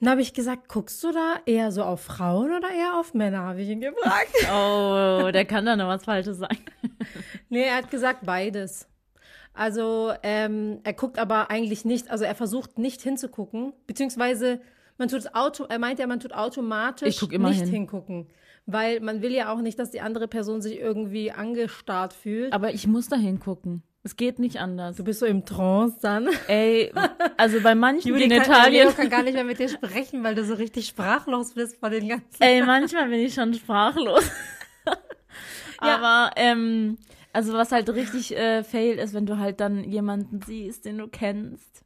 Dann habe ich gesagt, guckst du da eher so auf Frauen oder eher auf Männer, habe ich ihn gefragt. *laughs* Oh, der kann da noch was Falsches sagen. *laughs* nee, er hat gesagt beides. Also ähm, er guckt aber eigentlich nicht, also er versucht nicht hinzugucken, beziehungsweise man tut es auto, er meint ja, man tut automatisch nicht hin. hingucken. Weil man will ja auch nicht, dass die andere Person sich irgendwie angestarrt fühlt. Aber ich muss da hingucken. Es geht nicht anders. du bist so im Trance dann. Ey, also bei manchen Juli kann, Genitalien. Leo kann gar nicht mehr mit dir sprechen, weil du so richtig sprachlos bist vor den ganzen. Ey, manchmal bin ich schon sprachlos. *laughs* Aber, ähm, also was halt richtig äh, fail ist, wenn du halt dann jemanden siehst, den du kennst.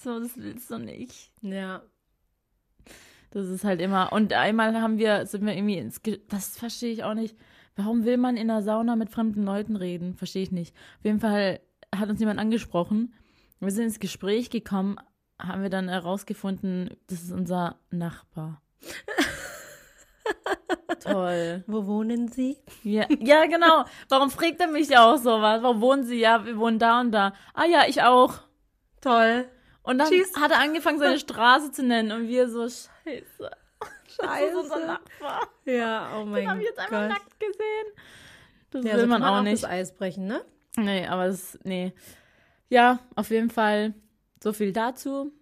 So, das willst du nicht. Ja. Das ist halt immer. Und einmal haben wir, sind wir irgendwie ins, Ge das verstehe ich auch nicht. Warum will man in der Sauna mit fremden Leuten reden? Verstehe ich nicht. Auf jeden Fall hat uns jemand angesprochen. Wir sind ins Gespräch gekommen, haben wir dann herausgefunden, das ist unser Nachbar. *laughs* Toll. Wo wohnen Sie? Ja, ja, genau. Warum fragt er mich auch sowas? Wo wohnen Sie? Ja, wir wohnen da und da. Ah ja, ich auch. Toll. Und dann Tschüss. hat er angefangen, seine Straße zu nennen und wir so, scheiße. Das ist unser Scheiße. Nachbar. Ja, oh mein Den habe ich jetzt einfach Gott. nackt gesehen. Das Ja, will so man kann auch nicht. das Eis brechen, ne? Nee, aber es, nee. Ja, auf jeden Fall so viel dazu.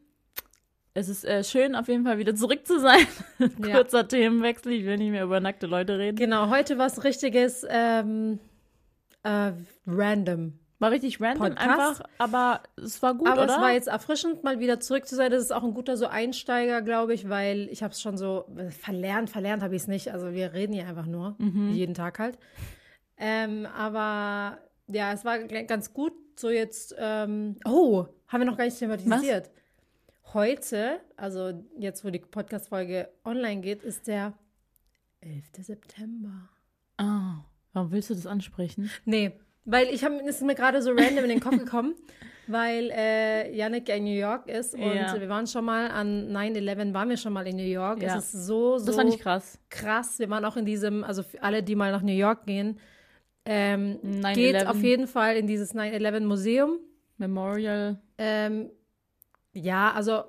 Es ist äh, schön, auf jeden Fall wieder zurück zu sein. *laughs* Ja. Kurzer Themenwechsel. Ich will nicht mehr über nackte Leute reden. Genau, heute was richtiges ähm, äh, random. War richtig random Podcast. einfach, aber es war gut, Aber oder? es war jetzt erfrischend, mal wieder zurück zu sein. Das ist auch ein guter so Einsteiger, glaube ich, weil ich habe es schon so äh, verlernt. Verlernt habe ich es nicht. Also wir reden ja einfach nur, Mhm. jeden Tag halt. Ähm, aber ja, es war ganz gut. So jetzt, ähm, oh, haben wir noch gar nicht thematisiert. Heute, also jetzt, wo die Podcast-Folge online geht, ist der 11. September. Ah, warum willst du das ansprechen? Nee, weil ich habe ist mir gerade so random in den Kopf gekommen, *laughs* weil äh, Yannick ja in New York ist und Ja. wir waren schon mal an 9-11, waren wir schon mal in New York. Ja. Es ist so, so Das fand ich krass. krass. Wir waren auch in diesem, also für alle, die mal nach New York gehen, ähm, 9/11. geht auf jeden Fall in dieses 9-11 Museum. Memorial. Ähm, ja, also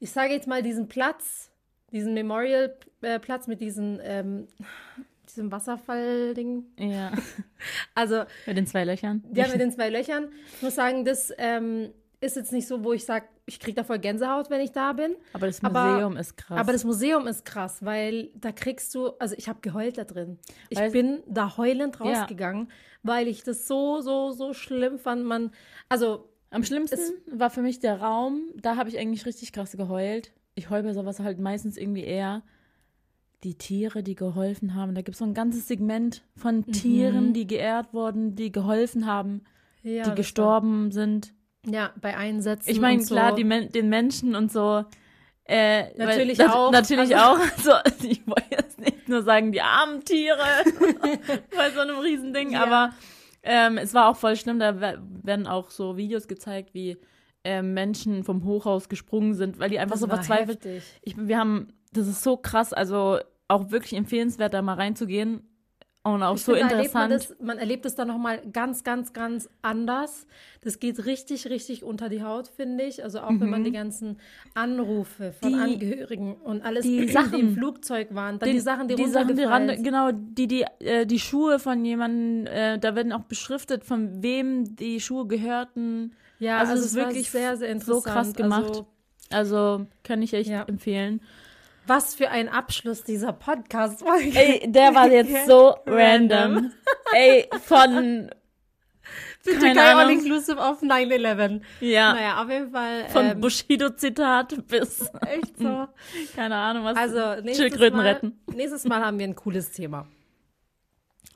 ich sage jetzt mal diesen Platz, diesen Memorial-Platz mit diesen, ähm, diesem Wasserfall-Ding. Ja. *laughs* Also Mit den zwei Löchern. Ja, mit den zwei Löchern. Ich muss sagen, das ähm, ist jetzt nicht so, wo ich sage, ich kriege da voll Gänsehaut, wenn ich da bin. aber das aber- Museum ist krass. Aber das Museum ist krass, weil da kriegst du, also ich habe geheult da drin. Ich Weil- bin da heulend Ja. rausgegangen, weil ich das so, so, so schlimm fand. Man, also Am schlimmsten war für mich der Raum. Da habe ich eigentlich richtig krass geheult. Ich heule bei sowas halt meistens irgendwie eher. Die Tiere, die geholfen haben. Da gibt es so ein ganzes Segment von Tieren, die geehrt wurden, die geholfen haben, ja, die gestorben sind. War, ja, bei Einsätzen. Ich meine, und so. klar, die Men den Menschen und so. Äh, Natürlich weil, auch. Natürlich Also- auch. *laughs* Also, ich wollte jetzt nicht nur sagen, die armen Tiere *laughs* bei so einem Riesending, Ja. aber ähm, es war auch voll schlimm. Da we- werden auch so Videos gezeigt, wie ähm, Menschen vom Hochhaus gesprungen sind, weil die einfach das so verzweifelt. heftig. Ich, wir haben, das ist so krass, also auch wirklich empfehlenswert, da mal reinzugehen. Und auch Ich so finde, da erlebt man, interessant. das, man erlebt es dann nochmal ganz, ganz, ganz anders. Das geht richtig, richtig unter die Haut, finde ich. Also auch wenn man die ganzen Anrufe von Mhm. Die- Angehörigen und alles, die die, Sachen. im Flugzeug waren, dann die, Sachen, die, die Sachen, die ran, genau, die, die, äh, die Schuhe von jemandem, äh, da werden auch beschriftet, von wem die Schuhe gehörten. Ja, Also also, es ist wirklich sehr, sehr so interessant. krass gemacht. Also, Also kann ich echt Ja. empfehlen. Was für ein Abschluss dieser podcast Ey, der war jetzt *laughs* so random. Ey, von, *laughs* Bitte kein. All-Inclusive auf 9-11. ja, Naja, auf jeden Fall. von ähm, Bushido-Zitat bis, *laughs* echt so. keine Ahnung, was. Also, nächstes Schildkröten Mal, retten. nächstes Mal haben wir ein cooles Thema.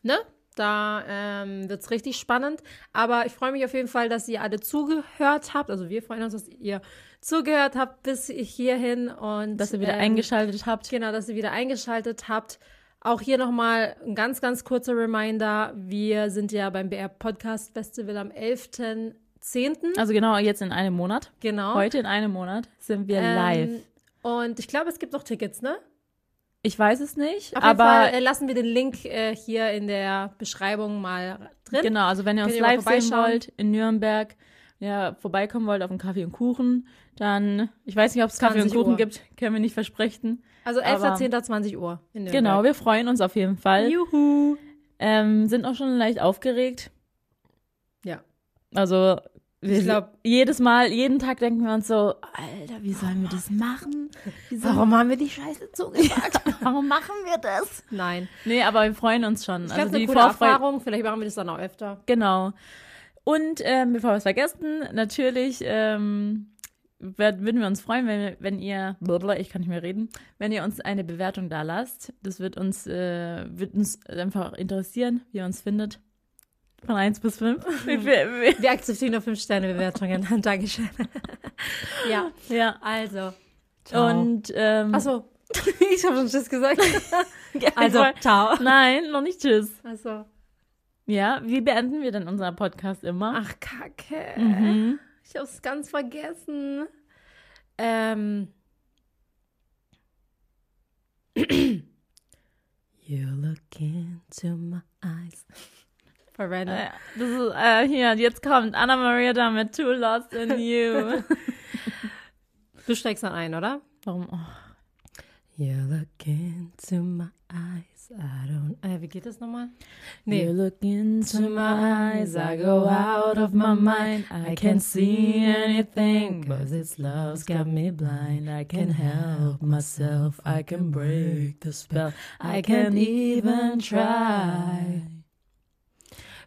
Ne? Da ähm, wird es richtig spannend. Aber ich freue mich auf jeden Fall, dass ihr alle zugehört habt. Also wir freuen uns, dass ihr zugehört habt bis hierhin und dass ihr wieder ähm, eingeschaltet habt. Genau, dass ihr wieder eingeschaltet habt. Auch hier nochmal ein ganz, ganz kurzer Reminder. Wir sind ja beim BR Podcast Festival am 11.10. Also genau, jetzt in einem Monat. Genau. Heute in einem Monat sind wir live. Ähm, und ich glaube, es gibt noch Tickets, ne? Ich weiß es nicht, Auf aber Fall äh, lassen wir den Link äh, hier in der Beschreibung mal drin. Genau, also wenn ihr uns Könnt mal live sehen wollt in Nürnberg, ja, vorbeikommen wollt auf einen Kaffee und Kuchen, dann, ich weiß nicht, ob es Kaffee und 20 Kuchen Uhr. gibt, können wir nicht versprechen. Also Aber- 11.10. 20 Uhr. Genau, wir freuen uns auf jeden Fall. Juhu. Ähm, sind auch schon leicht aufgeregt. Ja. Also, wir, Ich glaub- jedes Mal, jeden Tag denken wir uns so, Alter, wie sollen wir das machen? Sollen- haben wir die Scheiße zugesagt? *laughs* warum machen wir das? Nein. Nee, aber wir freuen uns schon. Ich glaube, also eine die gute Vorfreude, Erfahrung. Vielleicht machen wir das dann auch öfter. Genau. Und ähm, bevor wir es vergessen, natürlich ähm, würden wir uns freuen, wenn, wenn ihr, ich kann nicht mehr reden, wenn ihr uns eine Bewertung da lasst. Das wird uns, äh, wird uns einfach interessieren, wie ihr uns findet. Von 1 bis 5. Wie viel- wie- Wir akzeptieren nur 5-Sterne-Bewertungen. *laughs* Dankeschön. *laughs* ja, ja. also. Ciao. Und ähm, Achso. *laughs* ich habe schon Tschüss gesagt. Also, woll- ciao. Nein, noch nicht tschüss. Also. Ja, wie beenden wir denn unseren Podcast immer? Ach, Kacke. Mhm. Ich hab's ganz vergessen. Ähm. *clears throat* You look into my eyes. For random. Äh, Das ist, äh, hier, jetzt kommt Anna Maria da mit Too Lost in You. Du steigst dann ein, oder? Warum? Oh. You look into my eyes. I don't. Äh, wie geht das nochmal? You look into my eyes, I go out of my mind. I can't see anything, cause it's love's got me blind. I can't help myself, I can break the spell. I can't even try.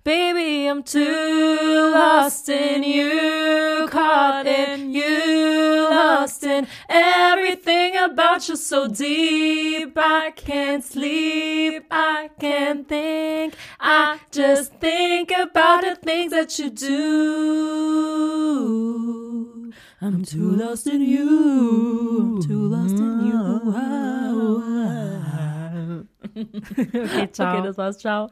Baby, I'm too lost in you, caught in you, lost in everything about you so deep. I can't sleep, I can't think, I just think about the things that you do. I'm too lost in you, I'm too lost in you. Mm-hmm. *laughs* okay, ciao. Okay, das war's. Ciao.